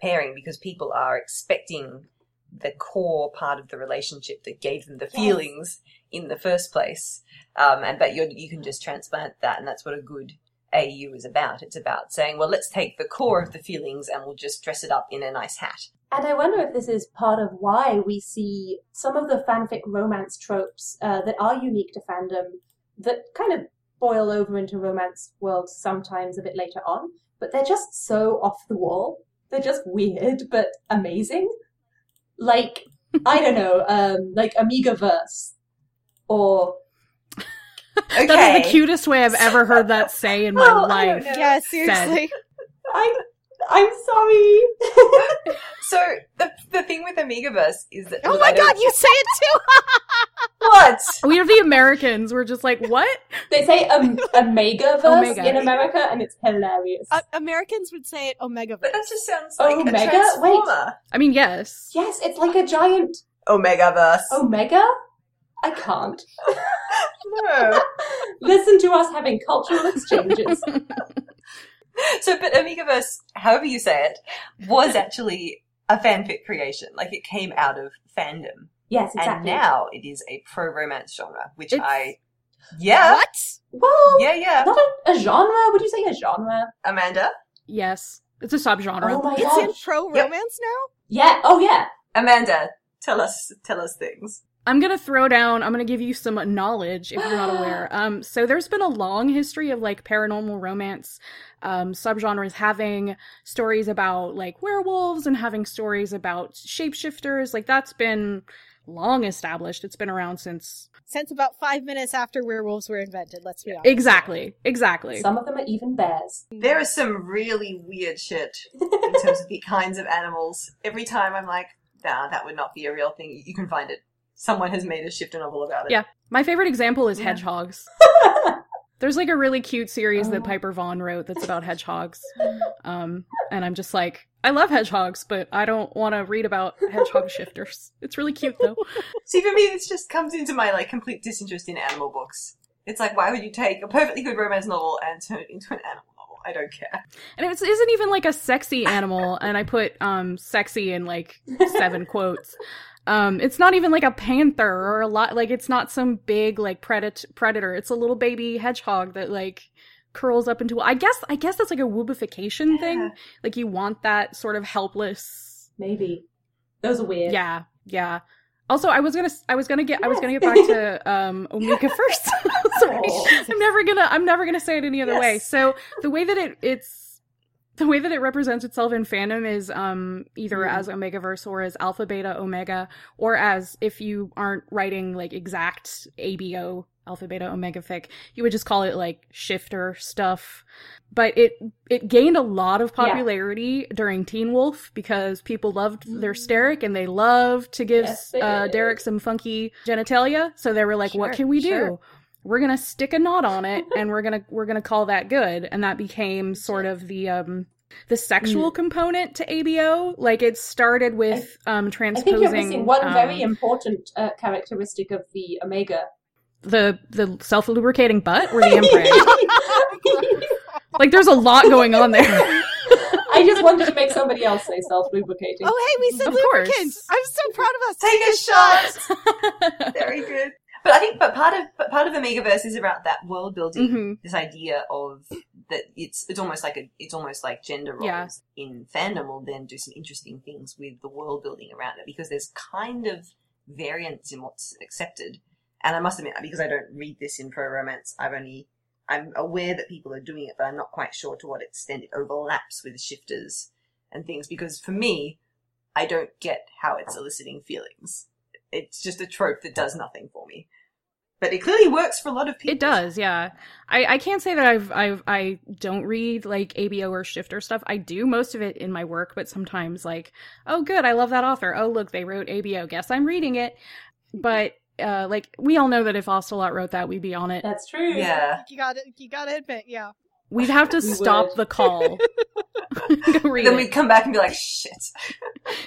pairing because people are expecting the core part of the relationship that gave them the Yes. feelings in the first place. Um, and but you you can just transplant that, and that's what a good AU is about. It's about saying, well, let's take the core of the feelings and we'll just dress it up in a nice hat. And I wonder if this is part of why we see some of the fanfic romance tropes uh, that are unique to fandom that kind of boil over into romance worlds sometimes a bit later on, but they're just so off the wall. They're just weird but amazing. Like, I don't know, um, like Amiga Verse or Okay. [laughs] That is the cutest way I've ever heard that say in my [laughs] Well, life. know. Yeah, seriously. I, I'm sorry. [laughs] So the the thing with Amigaverse is that Oh look, my god, you say it too! what? We are the Americans. We're just like, what? they say um, Omega Verse Omega. in America, and it's hilarious. Uh, Americans would say it Omega. But that just sounds like Omega? a transformer. I mean, yes. yes, it's like a giant Omegaverse. Omega? I can't. no. [laughs] Listen to us having cultural exchanges. [laughs] So, but Amigaverse, however you say it, was actually a fanfic creation. Like it came out of fandom, Yes, exactly. and now it is a pro romance genre, which It's- I, yeah, What? well, yeah, yeah. not a, a genre. Would you say a genre? Amanda, Yes. It's a subgenre. Oh my It's in gosh. pro Yep. romance now? Yeah. Oh yeah. Amanda, tell us, tell us things. I'm gonna throw down. I'm gonna give you some knowledge if you're not [gasps] aware. Um, so there's been a long history of like paranormal romance um, subgenres having stories about like werewolves and having stories about shapeshifters. Like that's been long established. It's been around since Since about five minutes after werewolves were invented, let's be honest. exactly, exactly. Some of them are even bears. There is some really weird shit in terms of the [laughs] kinds of animals. Every time I'm like, nah, that would not be a real thing. You can find it. Someone has made a shifter novel about it. Yeah. My favorite example is Yeah. hedgehogs. [laughs] There's like a really cute series that Oh. Piper Vaughn wrote that's about hedgehogs. [laughs] Um, and I'm just like, I love hedgehogs, but I don't want to read about hedgehog [laughs] shifters. It's really cute though. See, for me, this just comes into my like complete disinterest in animal books. It's like, why would you take a perfectly good romance novel and turn it into an animal novel? I don't care. And it isn't even like a sexy animal, and I put um sexy in like seven quotes. Um, it's not even like a panther or a lot like it's not some big like predat- predator. It's a little baby hedgehog that like curls up into I guess I guess that's like a woobification thing. Like you want that sort of helpless Maybe. Those are weird. Yeah, yeah. Also, I was gonna, I was gonna get, I was gonna get back to um [laughs] Omega first. [laughs] Sorry. I'm never gonna I'm never gonna say it any other way. So the way that it it's the way that it represents itself in fandom is um either Mm. as Omegaverse or as Alpha Beta Omega or as if you aren't writing like exact ABO Alpha Beta Omega fic, you would just call it like shifter stuff. But it it gained a lot of Yeah. popularity during Teen Wolf because people loved their Mm. Sterek and they loved to give Yes, uh. Derek some funky genitalia. So they were like, "What can we do?" Sure. we're gonna stick a knot on it [laughs] and we're gonna we're gonna call that good and that became sort of the um the sexual Mm. component to abo like it started with um transposing I think you're missing one um, very important uh, characteristic of the Omega. the the self-lubricating butt or the [laughs] embrace [laughs] like there's a lot going on there I just wanted to make somebody else say self-lubricating. Oh, hey, we said Of course. lubricant. I'm so proud of us. Take a shot. Very good. But I think, but part of but part of the Omegaverse is about that world building. Mhm. This idea of that it's it's almost like a it's almost like gender roles Yeah. in fandom will then do some interesting things with the world building around it because there's kind of variance in what's accepted. And I must admit, because I don't read this in pro romance, I've only I'm aware that people are doing it, but I'm not quite sure to what extent it overlaps with shifters and things. Because for me, I don't get how it's eliciting feelings. It's just a trope that does nothing for me. But it clearly works for a lot of people. It does, yeah. I, I can't say that I've I've I don't read like ABO or shifter stuff. I do most of it in my work, but sometimes like, oh good, I love that author. Oh look, they wrote ABO. Guess I'm reading it. But uh like we all know that if Ocelot wrote that, we'd be on it. That's true. Yeah. You got to You got to admit, yeah. We'd have to [laughs] We stop would. the call. [laughs] [laughs] Then it. we'd come back and be like, shit.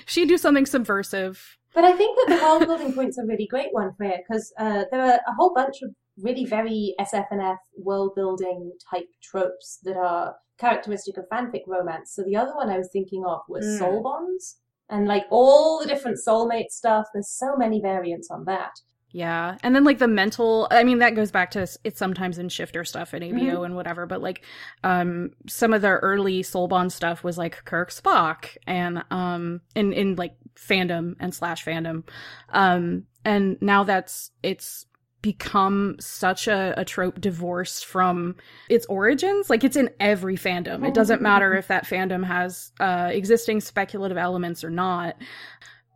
She'd do something subversive. But I think that the world building point's a really great one, Freya, because uh, there are a whole bunch of really very SF&F world building type tropes that are characteristic of fanfic romance. So the other one I was thinking of was Mm. soul bonds. And like all the different soulmate stuff, there's so many variants on that. Yeah. And then like the mental I mean that goes back to it's sometimes in shifter stuff in ABO Mhm. and whatever, but like um some of the early Soulbond stuff was like Kirk Spock and um in in like fandom and slash fandom. Um and now that's it's become such a, a trope divorced from its origins. Like it's in every fandom. It doesn't matter if that fandom has uh existing speculative elements or not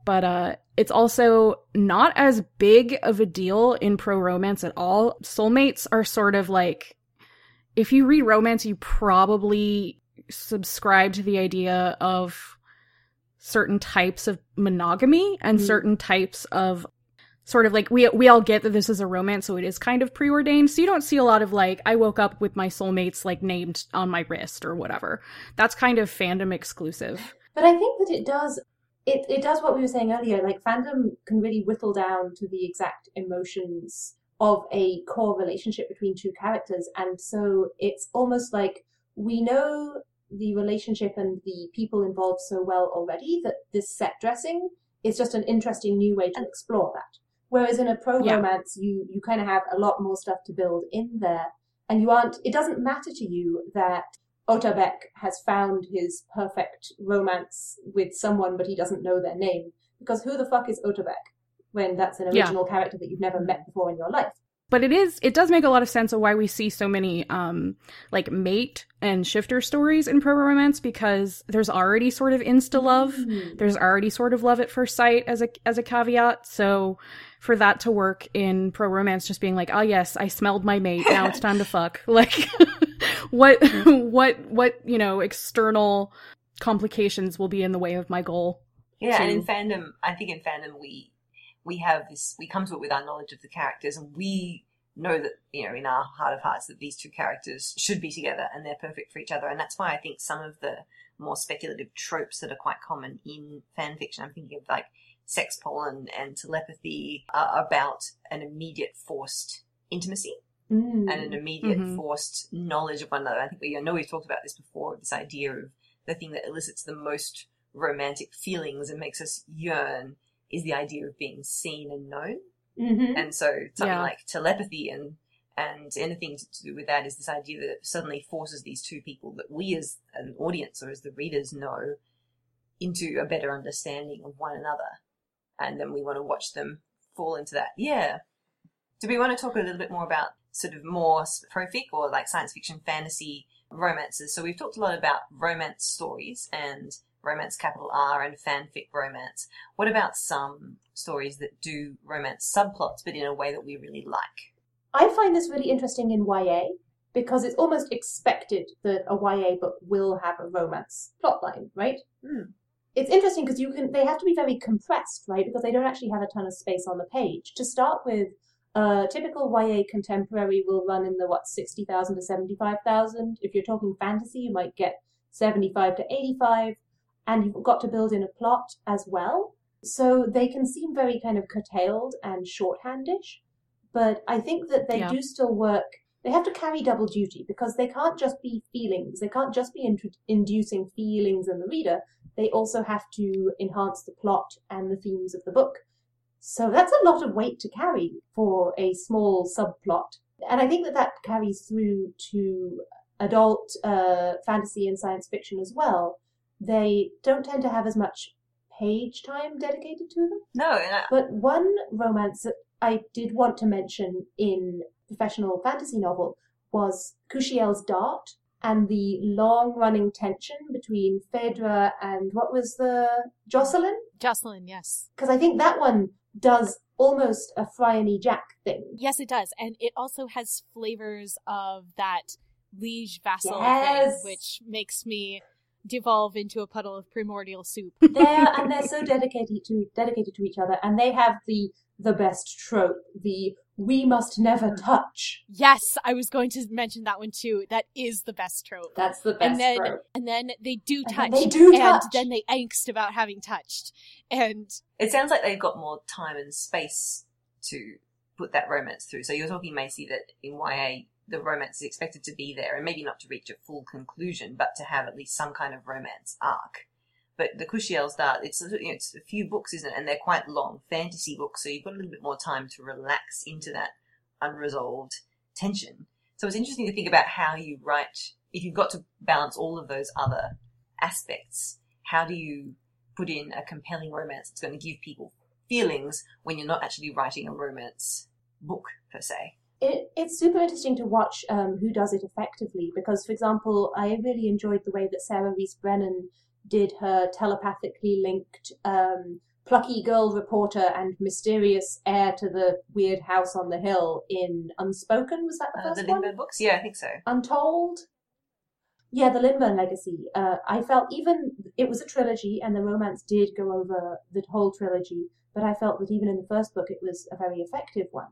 but uh it's also not as big of a deal in pro romance at all. Soulmates are sort of like if you read romance you probably subscribe to the idea of certain types of monogamy and Mm. certain types of sort of like we we all get that this is a romance so it is kind of preordained so you don't see a lot of like I woke up with my soulmates like named on my wrist or whatever. That's kind of fandom exclusive. But I think that it does it, it does what we were saying earlier, like fandom can really whittle down to the exact emotions of a core relationship between two characters and so it's almost like we know the relationship and the people involved so well already that this set dressing is just an interesting new way to explore that. Whereas in a pro Yeah. romance you you kind of have a lot more stuff to build in there and you aren't it doesn't matter to you that Otabek has found his perfect romance with someone, but he doesn't know their name. Because who the fuck is Otabek when that's an Yeah. original character that you've never met before in your life? but it is it does make a lot of sense of why we see so many um like mate and shifter stories in pro romance because there's already sort of insta love Mm. there's already sort of love at first sight as a as a caveat so for that to work in pro romance just being like oh yes i smelled my mate now it's time to fuck [laughs] like what mm-hmm. [laughs] what what you know external complications will be in the way of my goal Yeah, and in fandom, I think in fandom we we have this. We come to it with our knowledge of the characters, and we know that you know in our heart of hearts that these two characters should be together and they're perfect for each other, and that's why I think some of the more speculative tropes that are quite common in fan fiction. I'm thinking of like sex pollen and telepathy are about an immediate forced intimacy Mm. and an immediate Mhm. forced knowledge of one another. I think we I know we've talked about this before. This idea of the thing that elicits the most romantic feelings and makes us yearn is the idea of being seen and known. Mhm. And so something Yeah. like telepathy and and anything to do with that is this idea that suddenly forces these two people that we as an audience or as the readers know into a better understanding of one another. And then we want to watch them fall into that. Yeah. Do we want to talk a little bit more about sort of more profic or like science fiction fantasy romances. So we've talked a lot about romance stories and romance capital R and fanfic romance. What about some stories that do romance subplots but in a way that we really like? I find this really interesting in YA because it's almost expected that a YA book will have a romance plotline, right? Hmm. It's interesting because you can they have to be very compressed, right? Because they don't actually have a ton of space on the page. To start with, a typical YA contemporary will run in the what sixty thousand to seventy five thousand. If you're talking fantasy, you might get seventy five to eighty five, and you've got to build in a plot as well. So they can seem very kind of curtailed and shorthandish, but I think that they Yeah. do still work. They have to carry double duty because they can't just be feelings. They can't just be inducing feelings in the reader. They also have to enhance the plot and the themes of the book. So that's a lot of weight to carry for a small subplot. And I think that that carries through to adult uh, fantasy and science fiction as well. They don't tend to have as much page time dedicated to them. No, I, But one romance that I did want to mention in professional fantasy novel was Kushiel's Dart and the long running tension between Phèdre and what was the Joscelin? Joscelin, yes. Because I think that one does almost a Phryne Jack thing. Yes, it does. And it also has flavors of that liege vassal Yes. thing, which makes me devolve into a puddle of primordial soup. They're and they're [laughs] so dedicated to dedicated to each other, and they have the the best trope, the we must never mm. touch. yes, I was going to mention that one too. That is the best trope. That's the best and then trope. and then they do And touch then they do and touch. then they angst about having touched and it sounds like they've got more time and space to put that romance through. So you're talking, Macy, that in YA the romance is expected to be there, and maybe not to reach a full conclusion, but to have at least some kind of romance arc. But the Kushiel's Dart, it's, you know, it's a few books, isn't it? And they're quite long, fantasy books, so you've got a little bit more time to relax into that unresolved tension. So it's interesting to think about how you write, if you've got to balance all of those other aspects, how do you put in a compelling romance that's going to give people feelings when you're not actually writing a romance book per se? It, it's super interesting to watch um, who does it effectively because, for example, I really enjoyed the way that Sarah Rees Brennan did her telepathically linked um, plucky girl reporter and mysterious heir to the weird house on the hill in Unspoken. Was that the Uh, first the one? Lynburn books? Yeah, I think so. Untold. Yeah, the Lynburn Legacy. Uh, I felt even it was a trilogy, and the romance did go over the whole trilogy. But I felt that even in the first book, it was a very effective one,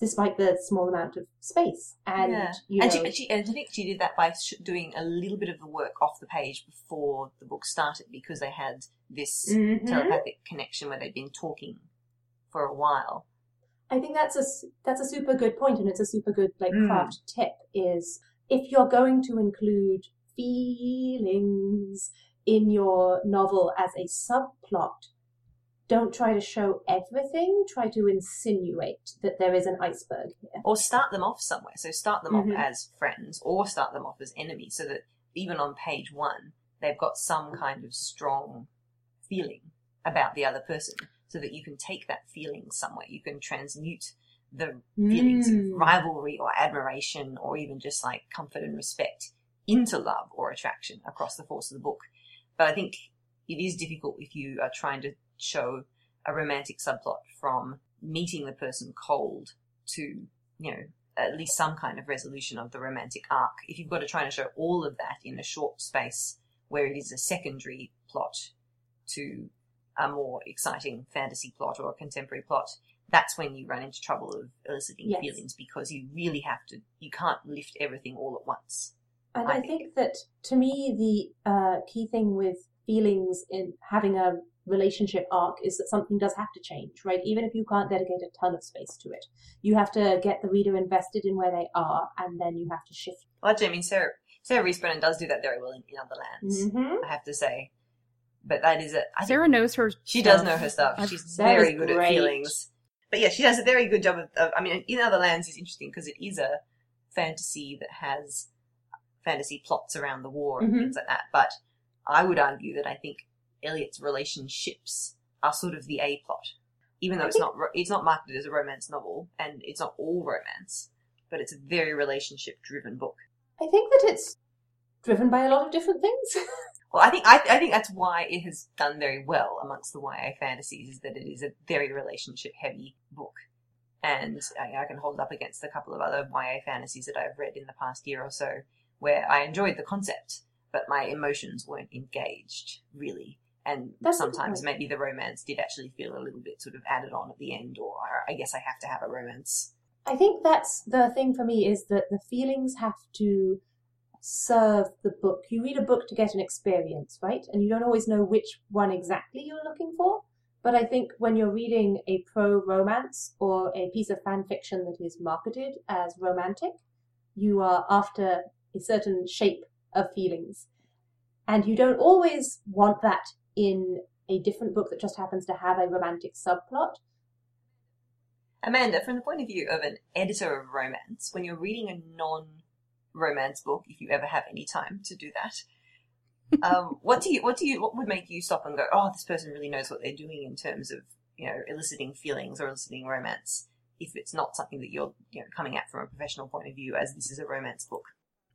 despite the small amount of space. And yeah. you and, know, she, she, and I think she did that by sh- doing a little bit of the work off the page before the book started because they had this Mhm. telepathic connection where they'd been talking for a while. I think that's a that's a super good point, and it's a super good like Mm. craft tip. Is if you're going to include feelings in your novel as a subplot, don't try to show everything. Try to insinuate that there is an iceberg here. Or start them off somewhere. So start them Mhm. off as friends or start them off as enemies so that even on page one, they've got some kind of strong feeling about the other person so that you can take that feeling somewhere. You can transmute the feelings Mm. of rivalry or admiration or even just like comfort and respect into love or attraction across the course of the book. But I think it is difficult if you are trying to show a romantic subplot from meeting the person cold to, you know, at least some kind of resolution of the romantic arc. If you've got to try to show all of that in a short space where it is a secondary plot to a more exciting fantasy plot or a contemporary plot, that's when you run into trouble of eliciting Yes. feelings because you really have to, you can't lift everything all at once. And I I think that to me, the uh, key thing with feelings in having a relationship arc is that something does have to change, right? Even if you can't dedicate a ton of space to it, you have to get the reader invested in where they are, and then you have to shift. Well, actually, I mean, Sarah, Sarah Rees Brennan does do that very well in, in other lands, Mm-hmm. I have to say. But that is a, I think Sarah knows her. she does know her stuff. She's Sarah's very good at feelings. But yeah, she does a very good job of, of I mean, in other lands is interesting because it is a fantasy that has fantasy plots around the war and Mhm. things like that. But I would argue that I think Elliot's relationships are sort of the A plot, even though it's not it's not marketed as a romance novel and it's not all romance. but it's a very relationship driven book. I think that it's driven by a lot of different things. [laughs] Well, I think I, I think that's why it has done very well amongst the YA fantasies is that it is a very relationship heavy book, and I, I can hold it up against a couple of other YA fantasies that I've read in the past year or so, where I enjoyed the concept, but my emotions weren't engaged really, and That's sometimes maybe the romance did actually feel a little bit sort of added on at the end, or I guess I have to have a romance. I think that's the thing for me is that the feelings have to serve the book. You read a book to get an experience, right? And you don't always know which one exactly you're looking for. But I think when you're reading a pro romance or a piece of fan fiction that is marketed as romantic, you are after a certain shape of feelings. And you don't always want that in a different book that just happens to have a romantic subplot. Amanda, from the point of view of an editor of romance, when you're reading a non-romance book, if you ever have any time to do that, um, [laughs] what do you, what do you, what would make you stop and go, oh, this person really knows what they're doing in terms of, you know, eliciting feelings or eliciting romance, if it's not something that you're, you know, coming at from a professional point of view, as this is a romance book.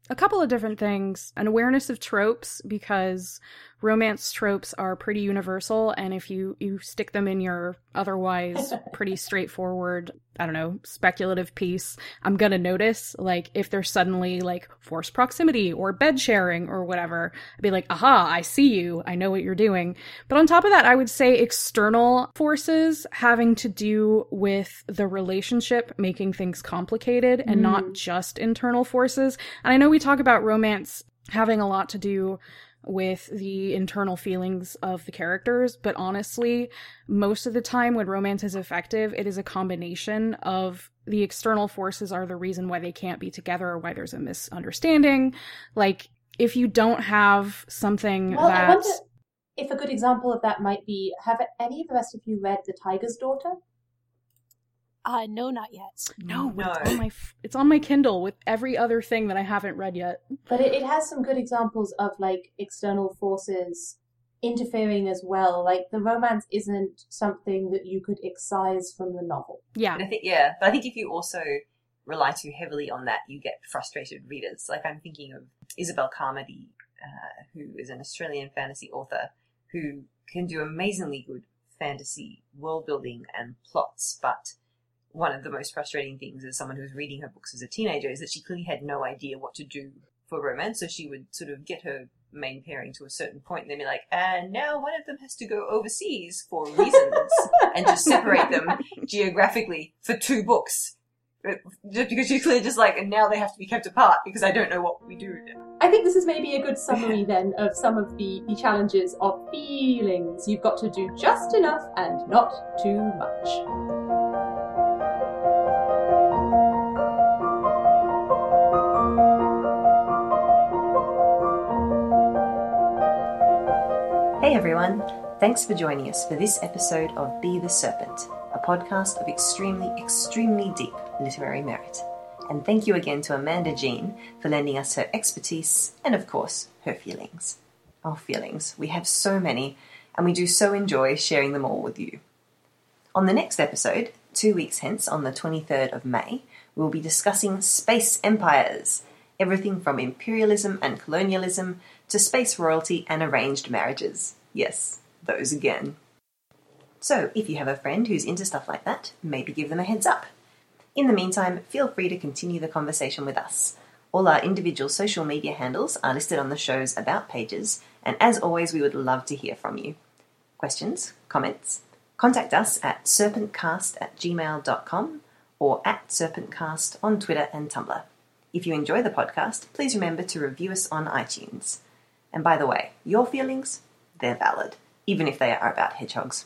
A couple of different things. An awareness of tropes because romance tropes are pretty universal and if you you stick them in your otherwise [laughs] pretty straightforward, I don't know, speculative piece, I'm to notice like if there's suddenly like forced proximity or bed sharing or whatever. I'd be like, "Aha, I see you. I know what you're doing." But on top of that, I would say external forces having to do with the relationship making things complicated and not Mm. just internal forces. And I know we talk about romance having a lot to do with the internal feelings of the characters, but honestly, most of the time when romance is effective, it is a combination of the external forces are the reason why they can't be together or why there's a misunderstanding. Like, if you don't have something Well, I wonder if a good example of that might be have any of the rest of you read The Tiger's Daughter? Uh, no, not yet. no, No. it's on my f- it's on my Kindle with every other thing that I haven't read yet. But it, it has some good examples of like external forces interfering as well. Like the romance isn't something that you could excise from the novel. Yeah, And I think, yeah, but I think if you also rely too heavily on that, you get frustrated readers. Like I'm thinking of Isobelle Carmody, uh, who is an Australian fantasy author who can do amazingly good fantasy world building and plots, but one of the most frustrating things as someone who was reading her books as a teenager is that she clearly had no idea what to do for romance. So she would sort of get her main pairing to a certain point and then be like, and now one of them has to go overseas for reasons [laughs] and just separate them geographically for two books. Uh, Just because she's clearly just like, and now they have to be kept apart because I don't know what we do. I think this is maybe a good summary then of some of the, the challenges of feelings. You've got to do just enough and not too much. Hey everyone, thanks for joining us for this episode of Be the Serpent, a podcast of extremely, extremely deep literary merit. And thank you again to Amanda Jean for lending us her expertise and, of course, her feelings. Our feelings. We have so many, and we do so enjoy sharing them all with you. On the next episode, two weeks hence, on the 23rd of May, we'll be discussing space empires everything from imperialism and colonialism to space royalty and arranged marriages. Yes, those again. So, if you have a friend who's into stuff like that, maybe give them a heads up. In the meantime, feel free to continue the conversation with us. All our individual social media handles are listed on the show's About pages, and as always, we would love to hear from you. Questions? Comments? Contact us at serpentcast at gmail.com or at serpentcast on Twitter and Tumblr. If you enjoy the podcast, please remember to review us on iTunes. And by the way, your feelings, they're valid, even if they are about hedgehogs.